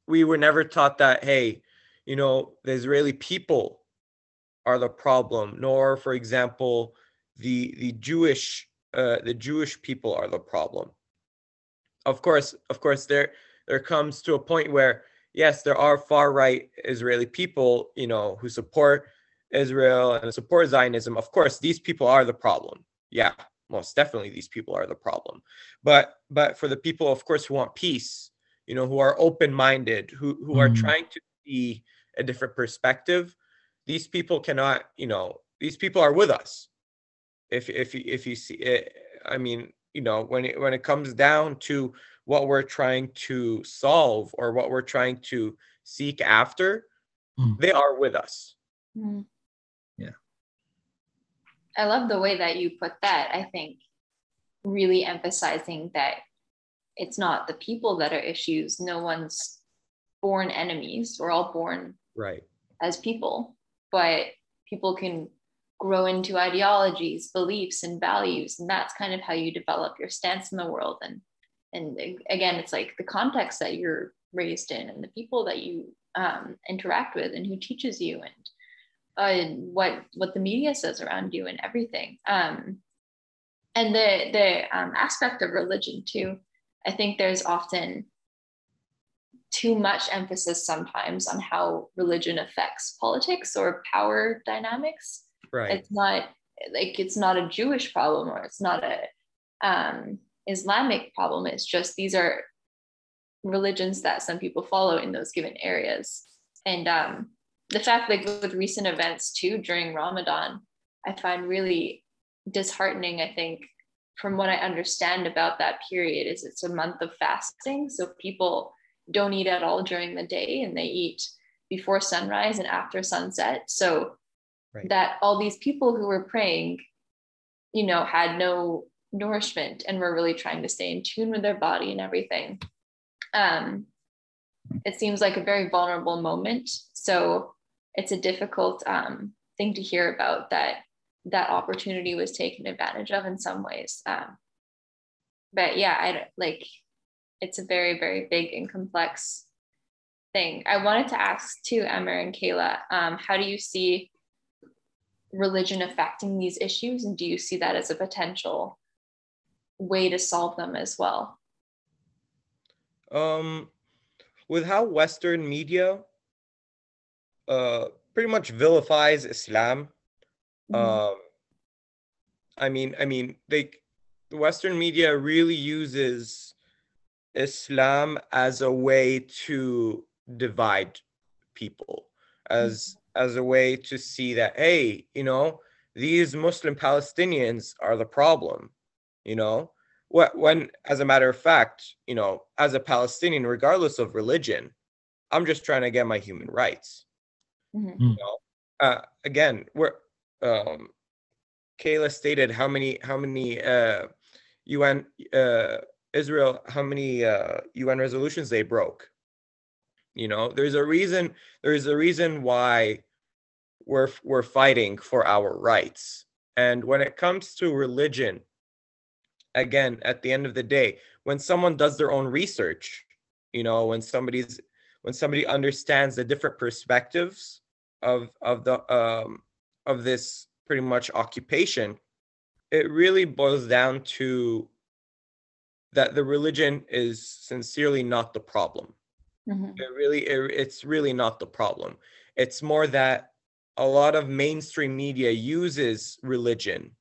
we were never taught that, hey, you know, the Israeli people are the problem, nor, for example, the the Jewish uh, the Jewish people are the problem. Of course, of course, there there comes to a point where yes, there are far right Israeli people, you know, who support Israel and support Zionism. Of course, these people are the problem. Yeah, most definitely, these people are the problem. But but for the people, of course, who want peace, you know, who are open minded, who who are Mm. trying to see a different perspective, these people cannot, you know, these people are with us if if you if you see it i mean you know when it when it comes down to what we're trying to solve or what we're trying to seek after Mm. they are with us Mhm. Yeah. I love the way that you put that. I think really emphasizing that it's not the people that are issues. No one's born enemies. We're all born right as people, but people can grow into ideologies, beliefs, and values, and that's kind of how you develop your stance in the world. And and again, it's like the context that you're raised in, and the people that you um, interact with, and who teaches you, and uh, what what the media says around you, and everything. Um, and the the um, aspect of religion too. I think there's often too much emphasis sometimes on how religion affects politics or power dynamics. Right It's not like it's not a Jewish problem or it's not a um, Islamic problem. It's just these are religions that some people follow in those given areas. And um, the fact, like with recent events too during Ramadan, I find really disheartening. I think from what I understand about that period, is it's a month of fasting. So people don't eat at all during the day and they eat before sunrise and after sunset. So right. that all these people who were praying, you know, had no nourishment and were really trying to stay in tune with their body and everything. Um, it seems like a very vulnerable moment. So it's a difficult um, thing to hear about that that opportunity was taken advantage of in some ways. Um, but yeah, I like it's a very very big and complex thing. I wanted to ask too, Emma and Kayla, um, how do you see religion affecting these issues, and do you see that as a potential way to solve them as well? Um, with how Western media uh, pretty much vilifies Islam. Mm-hmm. Um, I mean, I mean, they the Western media really uses Islam as a way to divide people, as mm-hmm. As a way to see that hey, you know, these Muslim Palestinians are the problem, you know. When, as a matter of fact, you know, as a Palestinian, regardless of religion, I'm just trying to get my human rights. Mm-hmm. You know? uh, again, we're um, Kayla stated how many how many uh, UN uh, Israel how many uh, UN resolutions they broke. You know, there's a reason. There's a reason why we're we're fighting for our rights. And when it comes to religion, again, at the end of the day, when someone does their own research, you know, when somebody's when somebody understands the different perspectives of of the um, of this pretty much occupation, it really boils down to that the religion is sincerely not the problem. Mm-hmm. It really, it, it's really not the problem. It's more that a lot of mainstream media uses religion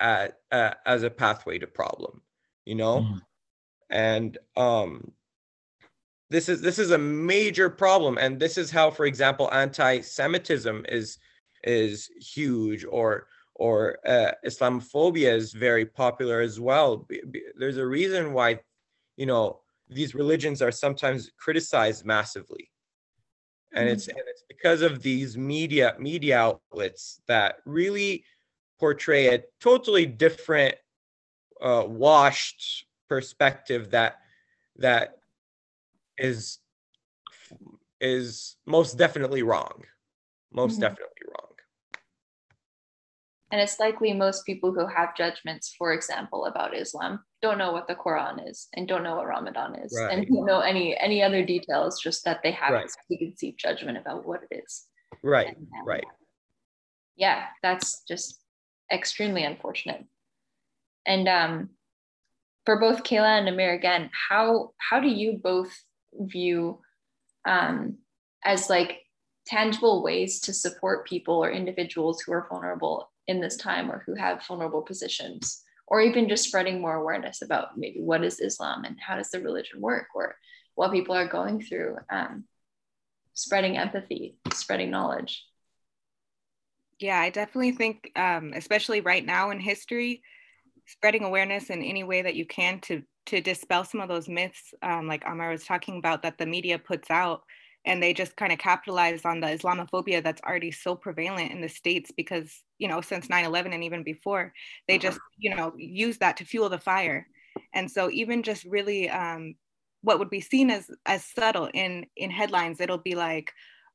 at, uh, as a pathway to problem. You know, mm-hmm. and um, this is this is a major problem and this is how for example anti-semitism is is huge or or uh, islamophobia is very popular as well there's a reason why you know these religions are sometimes criticized massively and mm-hmm. it's and it's because of these media media outlets that really portray a totally different uh, washed perspective that that is is most definitely wrong most mm-hmm. definitely wrong and it's likely most people who have judgments for example about islam don't know what the quran is and don't know what ramadan is. Right. and don't know any any other details just that they have right. a preconceived judgment about what it is. Right and, um, right. yeah that's just extremely unfortunate. And um for both kayla and amr again how how do you both view um, as like tangible ways to support people or individuals who are vulnerable in this time or who have vulnerable positions or even just spreading more awareness about maybe what is islam and how does the religion work or what people are going through um, spreading empathy spreading knowledge. Yeah i definitely think um, especially right now in history spreading awareness in any way that you can to to dispel some of those myths, um, like Amr was talking about, that the media puts out, and they just kind of capitalize on the Islamophobia that's already so prevalent in the states because you know since 9/11 and even before, they uh-huh. just you know use that to fuel the fire, and so even just really um, what would be seen as as subtle in in headlines, it'll be like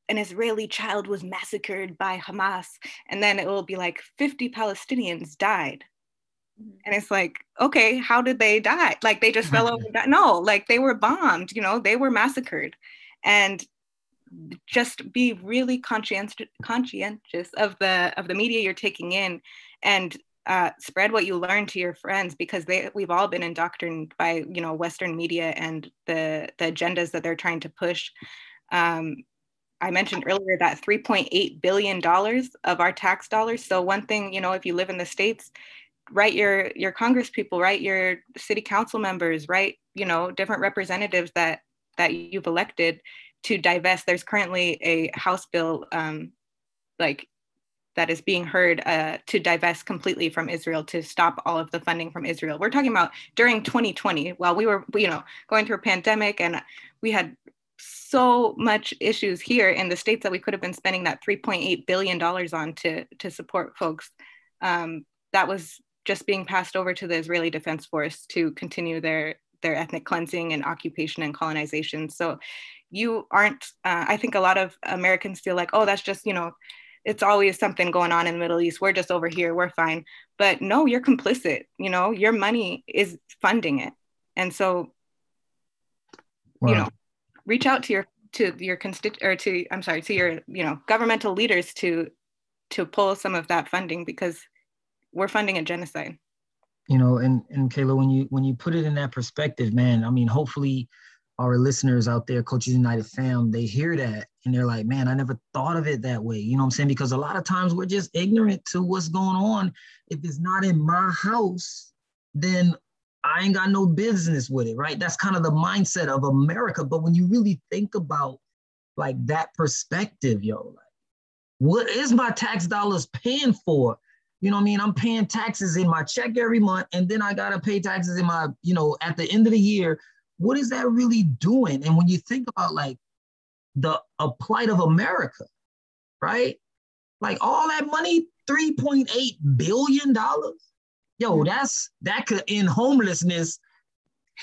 an Israeli child was massacred by Hamas, and then it will be like 50 Palestinians died Mm-hmm. And it's like, okay, how did they die? Like they just fell over. No, like they were bombed, you know, they were massacred. And just be really conscientious conscientious of the of the media you're taking in and uh, spread what you learn to your friends because they we've all been indoctrinated by you know western media and the the agendas that they're trying to push. Um, i mentioned earlier that 3.8 billion dollars of our tax dollars. So one thing you know if you live in the states write your your congress people write your city council members write you know different representatives that that you've elected to divest there's currently a house bill um, like that is being heard uh, to divest completely from Israel to stop all of the funding from Israel. We're talking about during 2020, while we were, you know, going through a pandemic and we had so much issues here in the states that we could have been spending that 3.8 billion dollars on to to support folks. Um, that was just being passed over to the Israeli Defense Force to continue their their ethnic cleansing and occupation and colonization. So you aren't. Uh, I think a lot of Americans feel like, oh, that's just you know it's always something going on in the Middle East. We're just over here, we're fine. But no, you're complicit. You know, your money is funding it. And so, wow. you know, reach out to your to your constitu or to I'm sorry, to your, you know, governmental leaders to to pull some of that funding because we're funding a genocide. You know, and and Kayla, when you when you put it in that perspective, man, I mean, hopefully our listeners out there, Cultures United fam, they hear that and they're like, man, I never thought of it that way. You know what I'm saying? Because a lot of times we're just ignorant to what's going on. If it's not in my house, then I ain't got no business with it, right? That's kind of the mindset of America. But when you really think about like that perspective, yo, like, what is my tax dollars paying for? You know what I mean? I'm paying taxes in my check every month, and then I gotta pay taxes in my, you know, at the end of the year what is that really doing? And when you think about like the a plight of America, right? Like all that money, $3.8 billion. Yo, mm-hmm. that's that could end homelessness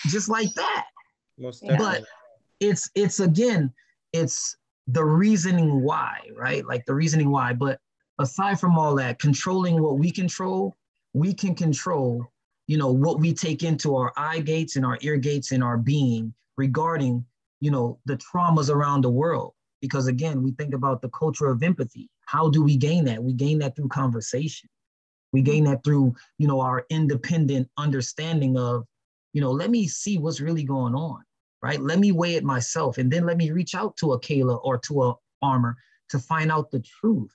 just like that. Most But it's it's again, it's the reasoning why, right? Like the reasoning why. But aside from all that, controlling what we control, we can control you know, what we take into our eye gates and our ear gates and our being regarding, you know, the traumas around the world. Because again, we think about the culture of empathy. How do we gain that? We gain that through conversation. We gain that through, you know, our independent understanding of, you know, let me see what's really going on, right? Let me weigh it myself, and then let me reach out to a Kayla or to a Amr to find out the truth,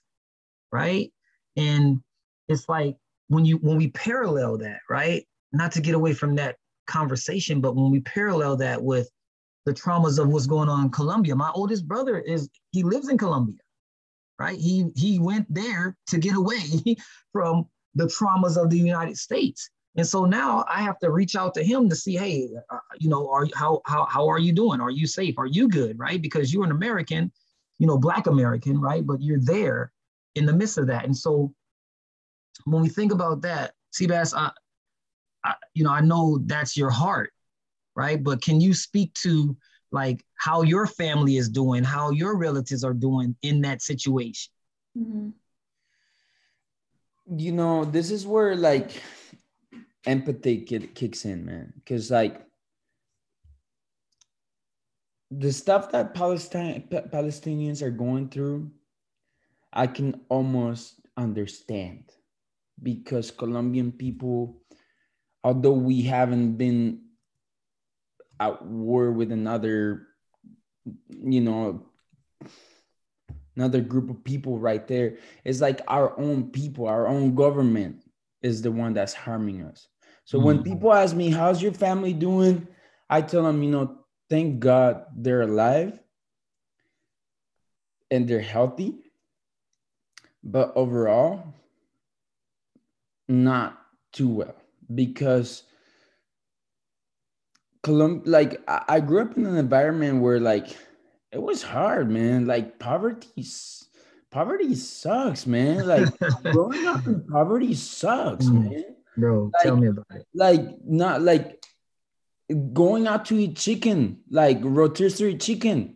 right? And it's like when you when we parallel that, right? Not to get away from that conversation, but when we parallel that with the traumas of what's going on in Colombia, my oldest brother is he lives in Colombia, right? He he went there to get away from the traumas of the United States. And so now I have to reach out to him to see, hey, uh, you know, are how how how are you doing? Are you safe? Are you good? Right? Because you're an American, you know, Black American, right? But you're there in the midst of that. And so when we think about that, Seabass, I, I, you know, I know that's your heart, right? But can you speak to like how your family is doing, how your relatives are doing in that situation? Mm-hmm. You know, this is where like empathy kicks in, man. Because like the stuff that Palestine Palestinians are going through, I can almost understand because Colombian people, although we haven't been at war with another, you know, another group of people right there, it's like our own people, our own government is the one that's harming us. So mm-hmm. when people ask me, How's your family doing? I tell them, you know, thank God they're alive and they're healthy. But overall, not too well because Colum like I grew up in an environment where like it was hard, man. Like poverty, poverty sucks, man. Like growing up in poverty sucks, mm, man. Bro, like, tell me about it. Like not like going out to eat chicken, like rotisserie chicken.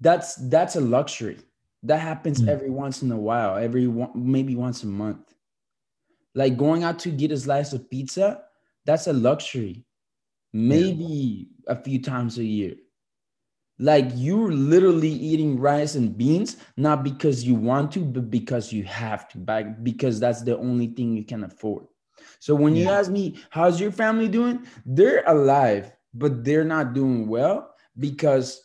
That's that's a luxury. That happens mm. every once in a while, every one, maybe once a month. Like going out to get a slice of pizza, that's a luxury. Maybe yeah. a few times a year. Like you're literally eating rice and beans, not because you want to, but because you have to, back because that's the only thing you can afford. So when yeah. you ask me, how's your family doing? They're alive, but they're not doing well because,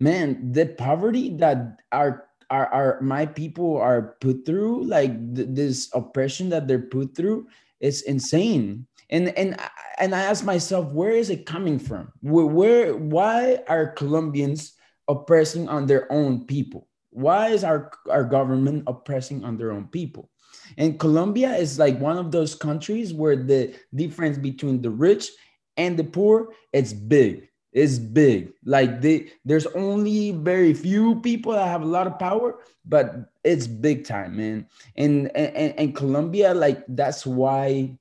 man, the poverty that our are, are my people are put through like th- this oppression that they're put through is insane and and and i ask myself where is it coming from where, where why are colombians oppressing on their own people Why is our, our government oppressing on their own people? And Colombia is like one of those countries where the difference between the rich and the poor it's big. It's big. Like they, there's only very few people that have a lot of power, but it's big time, man. And and, and Colombia, like that's why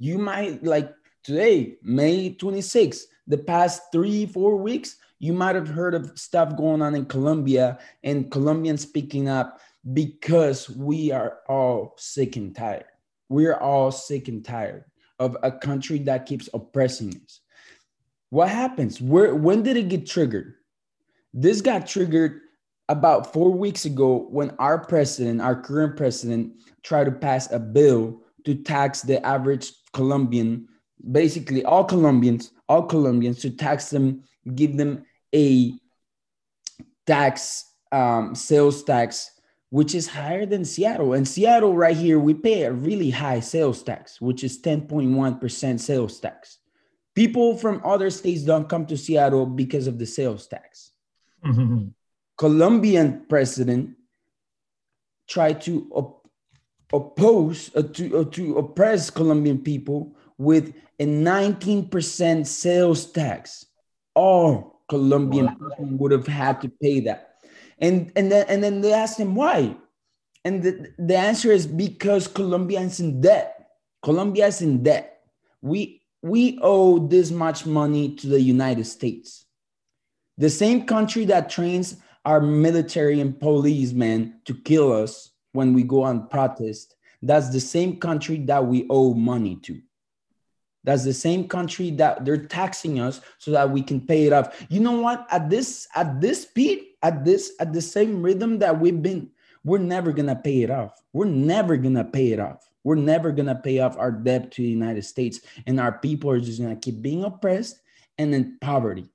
you might like today, May 26th, the past three, four weeks, you might have heard of stuff going on in Colombia and Colombians speaking up because we are all sick and tired. We're all sick and tired of a country that keeps oppressing us. What happens? Where when did it get triggered? This got triggered about four weeks ago when our president, our current president, tried to pass a bill to tax the average Colombian, basically all Colombians, all Colombians to tax them, give them a tax, um, sales tax, which is higher than Seattle. And Seattle, right here, we pay a really high sales tax, which is 10.1% sales tax. People from other states don't come to Seattle because of the sales tax. Mm-hmm. Colombian president tried to op- oppose uh, to, uh, to oppress Colombian people with a 19% sales tax. All Colombian wow. person would have had to pay that. And and then and then they asked him why. And the, the answer is because Colombia is in debt. Colombia is in debt. We we owe this much money to the United States. The same country that trains our military and policemen to kill us when we go on protest, that's the same country that we owe money to. That's the same country that they're taxing us so that we can pay it off. You know what? At this at this speed, at this at the same rhythm that we've been, we're never gonna pay it off. We're never gonna pay it off. We're never gonna pay off our debt to the United States, and our people are just gonna keep being oppressed and in poverty.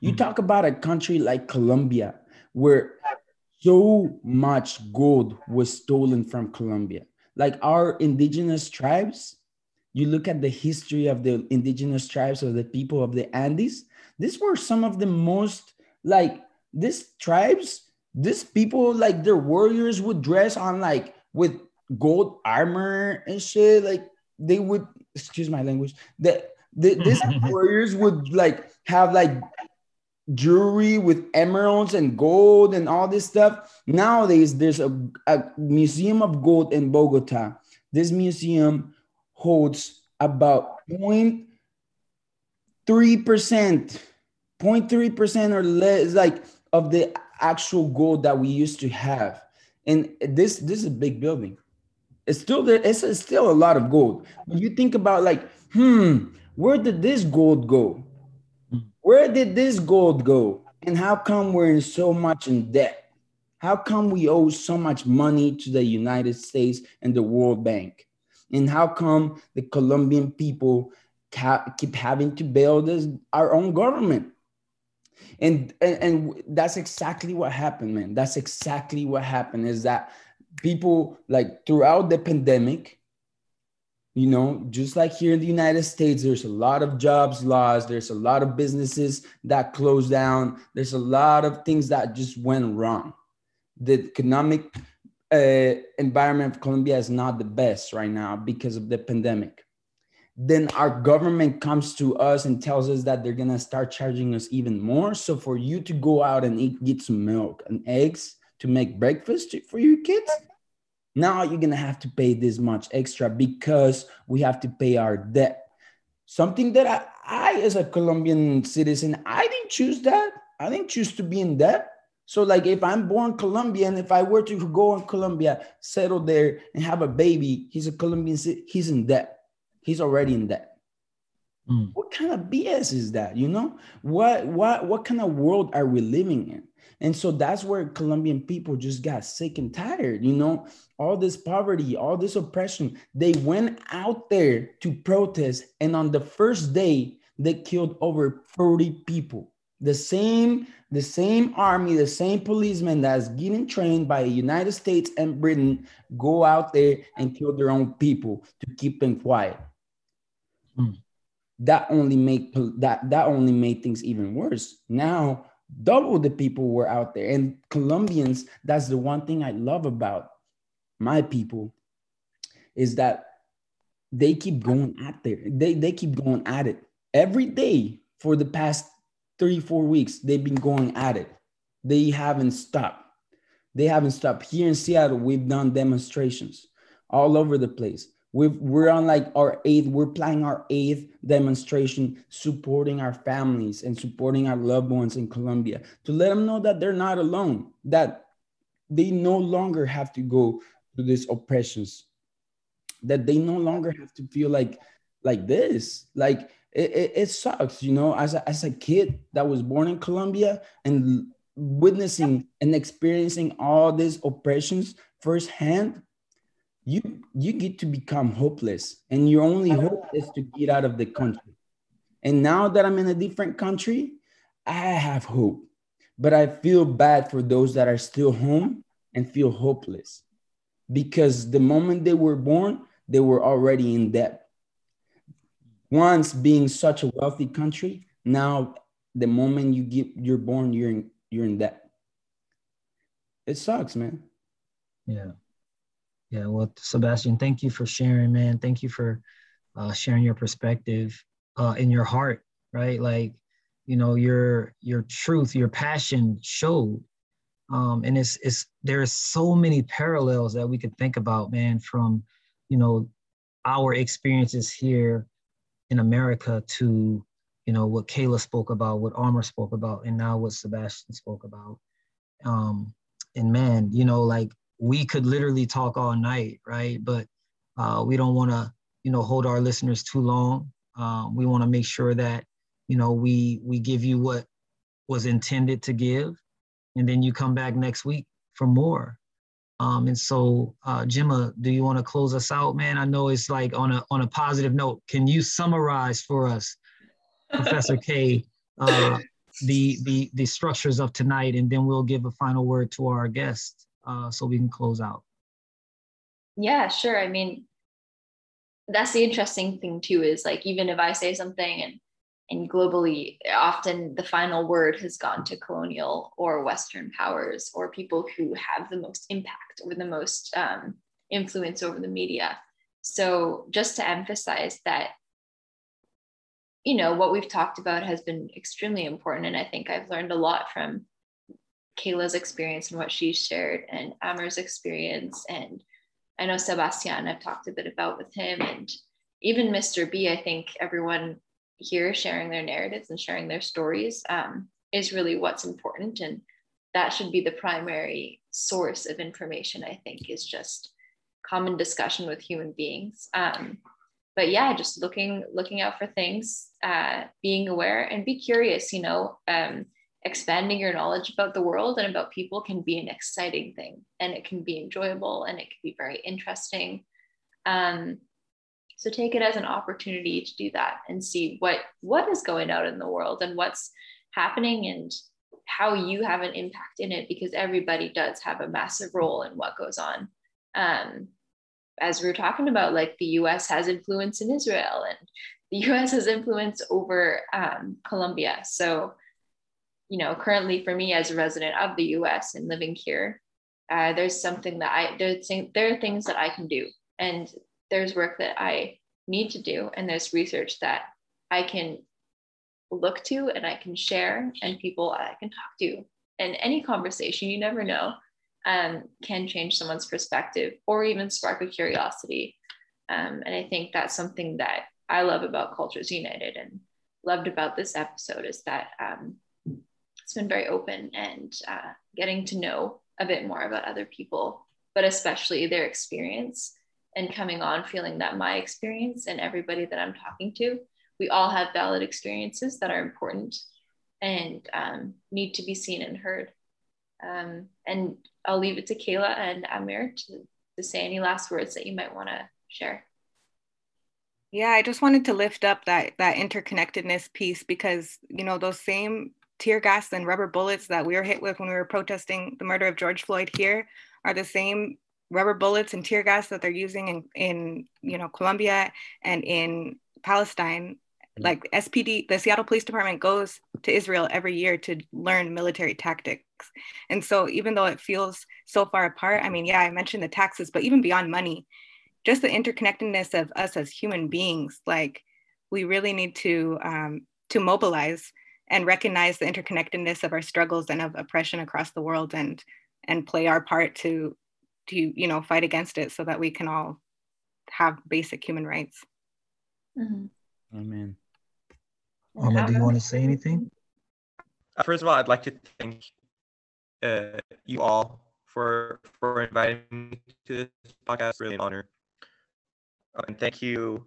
You mm-hmm. talk about a country like Colombia, where so much gold was stolen from Colombia. Like our indigenous tribes, you look at the history of the indigenous tribes of the people of the Andes, these were some of the most like these tribes, these people like their warriors would dress on like with gold armor and shit. Like they would excuse my language. That the, these warriors would like have like jewelry with emeralds and gold and all this stuff. Nowadays, there's a, a museum of gold in Bogota. This museum holds about 0.3%, 0.3% or less like of the actual gold that we used to have. And this this is a big building. It's still there, it's, it's still a lot of gold. When you think about like, hmm, where did this gold go? Where did this gold go? And how come we're in so much in debt? How come we owe so much money to the United States and the World Bank? And how come the Colombian people ca- keep having to bail this, our own government? And, and, and that's exactly what happened, man. That's exactly what happened is that people like throughout the pandemic, you know, just like here in the United States, there's a lot of jobs lost. There's a lot of businesses that closed down. There's a lot of things that just went wrong. The economic uh, environment of Colombia is not the best right now because of the pandemic. Then our government comes to us and tells us that they're gonna start charging us even more. So for you to go out and eat, get some milk and eggs to make breakfast for your kids, now you're gonna have to pay this much extra because we have to pay our debt. Something that I, I as a Colombian citizen, I didn't choose that. I didn't choose to be in debt. So, like, if I'm born Colombian, if I were to go in Colombia, settle there, and have a baby, he's a Colombian. He's in debt. He's already in debt. Mm. What kind of BS is that? You know what? What? What kind of world are we living in? And so that's where Colombian people just got sick and tired. You know, all this poverty, all this oppression. They went out there to protest, and on the first day, they killed over 40 people the same the same army the same policemen that's getting trained by the united states and britain go out there and kill their own people to keep them quiet mm. That only make that that only made things even worse now double the people were out there. And Colombians, that's the one thing I love about my people is that they keep going at there. They, they keep going at it every day for the past three, four weeks. They've been going at it. They haven't stopped. They haven't stopped. Here in Seattle, we've done demonstrations all over the place. We've, we're on like our eighth, we're planning our eighth demonstration, supporting our families and supporting our loved ones in Colombia to let them know that they're not alone, that they no longer have to go through these oppressions, that they no longer have to feel like like this. Like it, it, it sucks, you know, as a, as a kid that was born in Colombia and witnessing and experiencing all these oppressions firsthand you you get to become hopeless and your only hope is to get out of the country. And now that i'm in a different country i have hope. But i feel bad for those that are still home and feel hopeless. Because the moment they were born they were already in debt. Once being such a wealthy country now the moment you get you're born you're in you're in debt. It sucks man. Yeah yeah, well, Sebastian, thank you for sharing, man. Thank you for uh, sharing your perspective uh, in your heart, right? Like, you know, your your truth, your passion showed, um, and it's it's there's so many parallels that we could think about, man, from you know our experiences here in America to you know what Kayla spoke about, what Amr spoke about, and now what Sebastian spoke about. Um, and man, you know, like we could literally talk all night, right? But uh, we don't want to, you know, hold our listeners too long. Um, we want to make sure that, you know, we we give you what was intended to give, and then you come back next week for more. Um, and so, uh, Jimma, do you want to close us out, man? I know it's like on a on a positive note. Can you summarize for us, Professor K, uh, the the the structures of tonight, and then we'll give a final word to our guests uh, so we can close out? Yeah, sure. I mean, that's the interesting thing too is like even if I say something and and globally often the final word has gone to colonial or western powers or people who have the most impact or the most um, influence over the media so just to emphasize that you know what we've talked about has been extremely important and i think i've learned a lot from Kayla's experience and what she shared, and Amr's experience, and I know Sebastian. I've talked a bit about with him, and even Mr. B. I think everyone here sharing their narratives and sharing their stories um, is really what's important, and that should be the primary source of information. I think is just common discussion with human beings. Um, but yeah, just looking looking out for things, uh, being aware, and be curious. You know. Um, expanding your knowledge about the world and about people can be an exciting thing and it can be enjoyable and it can be very interesting. Um, so take it as an opportunity to do that and see what what is going out in the world and what's happening and how you have an impact in it because everybody does have a massive role in what goes on. Um, as we were talking about like the us has influence in israel and the us has influence over um, colombia. So you know, currently for me as a resident of the US and living here, uh, there's something that I, there's, there are things that I can do. And there's work that I need to do. And there's research that I can look to and I can share and people I can talk to. And any conversation, you never know, um, can change someone's perspective or even spark a curiosity. Um, and I think that's something that I love about Cultures United and loved about this episode is that um, it's been very open and uh, getting to know a bit more about other people, but especially their experience and coming on feeling that my experience and everybody that I'm talking to, we all have valid experiences that are important and um, need to be seen and heard. Um, and I'll leave it to Kayla and Amr to, to say any last words that you might want to share. Yeah, I just wanted to lift up that that interconnectedness piece because you know those same tear gas and rubber bullets that we were hit with when we were protesting the murder of George Floyd here are the same rubber bullets and tear gas that they're using in, in you know Colombia and in Palestine like SPD, the Seattle Police Department goes to Israel every year to learn military tactics. And so even though it feels so far apart, I mean, yeah, I mentioned the taxes, but even beyond money, just the interconnectedness of us as human beings, like we really need to um, to mobilize and recognize the interconnectedness of our struggles and of oppression across the world and and play our part to to you know fight against it so that we can all have basic human rights. Mm-hmm. Amen. Amr, do you want to say anything? Uh, first of all, I'd like to thank uh, you all for for inviting me to this podcast. Really an honor, uh, and thank you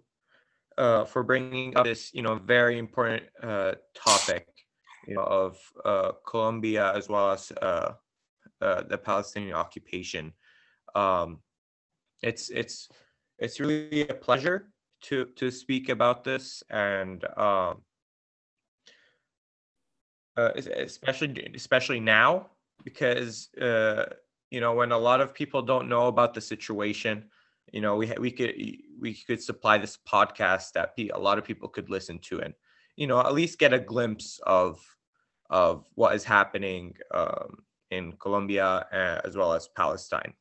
uh, for bringing up this, you know, very important uh, topic, of uh, Colombia as well as uh, uh, the Palestinian occupation. Um, it's it's it's really a pleasure to to speak about this and um, uh, especially especially now because uh, you know when a lot of people don't know about the situation you know we we could we could supply this podcast that a lot of people could listen to and you know at least get a glimpse of of what is happening um, in Colombia uh, as well as Palestine.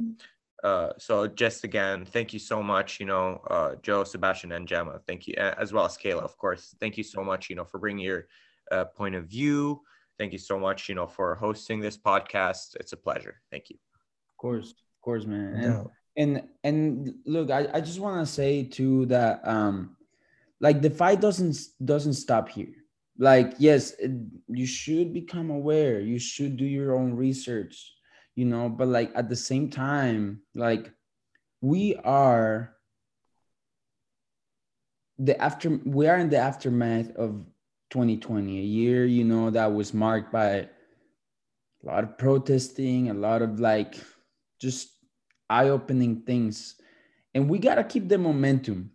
Mm. Uh, so just again, thank you so much, you know, uh, Joe, Sebastian, and Gemma. Thank you, as well as Kayla, of course. Thank you so much, you know, for bringing your uh, point of view. Thank you so much, you know, for hosting this podcast. It's a pleasure. Thank you. Of course, of course, man. And and, and look, I, I just want to say too that um, like the fight doesn't doesn't stop here. Like yes, it, you should become aware. You should do your own research, you know. But like at the same time, like we are the after we are in the aftermath of 2020, a year, you know, that was marked by a lot of protesting, a lot of like just eye-opening things. And we gotta keep the momentum.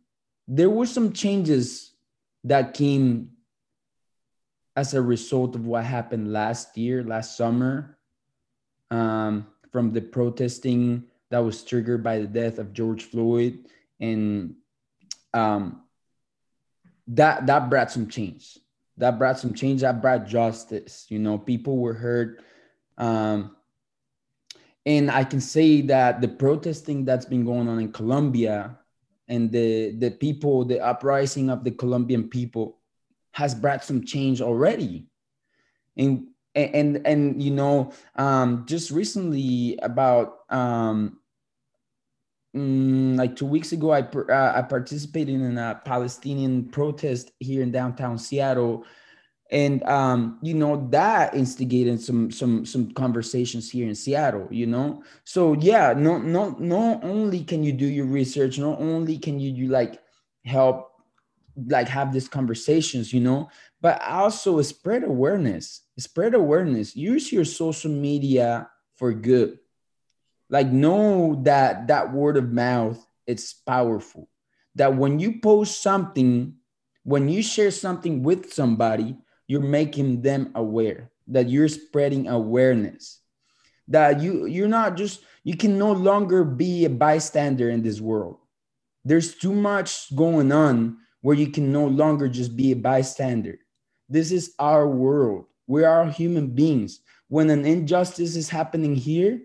There were some changes that came as a result of what happened last year, last summer, um, from the protesting that was triggered by the death of George Floyd, and um, that that brought some change. That brought some change. That brought justice. You know people were hurt. Um, and i can say that the protesting that's been going on in colombia and the the people the uprising of the colombian people has brought some change already and and and you know um, just recently about um, mm, like two weeks ago, I uh, I participated in a Palestinian protest here in downtown Seattle, and um, you know that instigated some some some conversations here in Seattle. You know, so yeah, no no not only can you do your research, not only can you, you like help like have these conversations, you know, but also spread awareness. Spread awareness. Use your social media for good. Like know that that word of mouth it's powerful. That when you post something when you share something with somebody you're making them aware. That you're spreading awareness. That you you're not just you can no longer be a bystander in this world. There's too much going on where you can no longer just be a bystander this is our world we are human beings when an injustice is happening here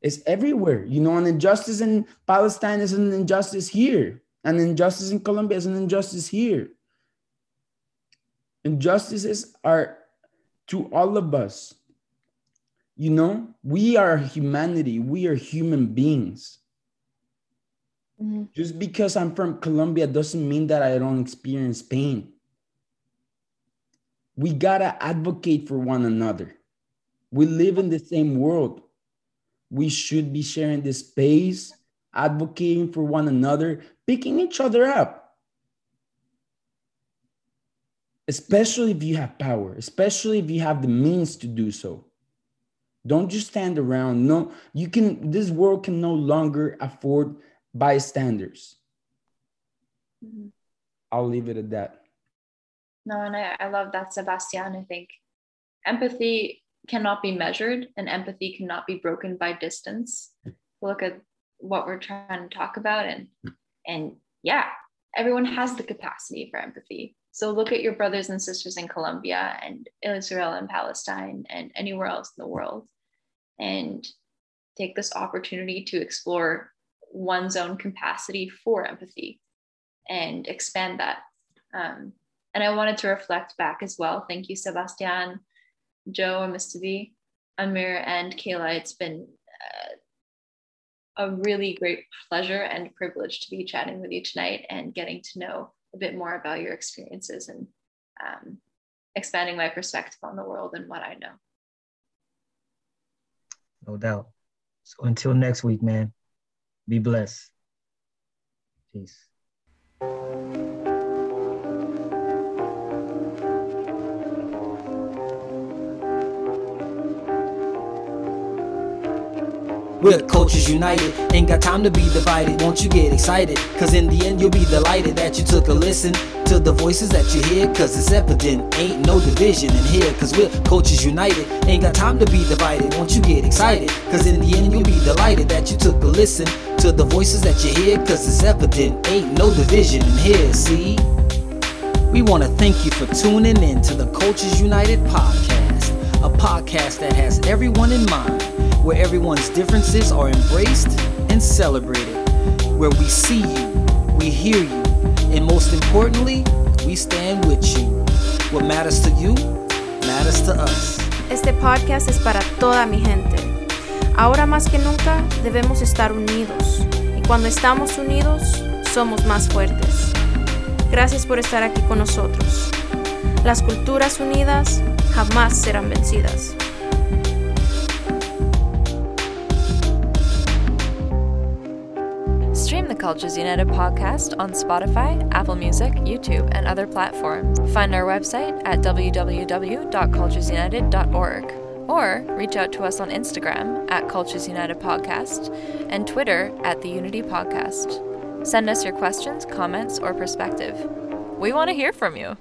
it's everywhere. You know, an injustice in Palestine is an injustice here. An injustice in Colombia is an injustice here. Injustices are to all of us. You know, we are humanity, we are human beings. Mm-hmm. Just because I'm from Colombia doesn't mean that I don't experience pain. We gotta advocate for one another. We live in the same world we should be sharing the space, advocating for one another, picking each other up. Especially if you have power, especially if you have the means to do so. Don't just stand around. No, you can, this world can no longer afford bystanders. Mm-hmm. I'll leave it at that. No, and I, I love that, Sebastian. I think empathy cannot be measured and empathy cannot be broken by distance look at what we're trying to talk about and and yeah everyone has the capacity for empathy. So look at your brothers and sisters in Colombia and Israel and Palestine and anywhere else in the world and take this opportunity to explore one's own capacity for empathy and expand that. Um, and I wanted to reflect back as well. Thank you, Sebastian, Joe, and Mr. B, Amr, and Kayla. It's been uh, a really great pleasure and privilege to be chatting with you tonight and getting to know a bit more about your experiences and um, expanding my perspective on the world and what I know. No doubt. So until next week, man, be blessed. Peace. We're Cultures United, ain't got time to be divided. Won't you get excited? Cause in the end, you'll be delighted that you took a listen to the voices that you hear. Cause it's evident, ain't no division in here. Cause we're Cultures United, ain't got time to be divided. Won't you get excited? Cause in the end, you'll be delighted that you took a listen to the voices that you hear. Cause it's evident, ain't no division in here. See? We want to thank you for tuning in to the Cultures United podcast, a podcast that has everyone in mind where everyone's differences are embraced and celebrated, where we see you, we hear you, and most importantly, we stand with you. What matters to you matters to us. Este podcast es para toda mi gente. Ahora más que nunca debemos estar unidos y cuando estamos unidos somos más fuertes. Gracias por estar aquí con nosotros. Las culturas unidas jamás serán vencidas. The Cultures United podcast on Spotify, Apple Music, YouTube, and other platforms. Find our website at www.culturesunited.org or reach out to us on Instagram at Cultures United Podcast and Twitter at The Unity Podcast. Send us your questions, comments, or perspective. We want to hear from you.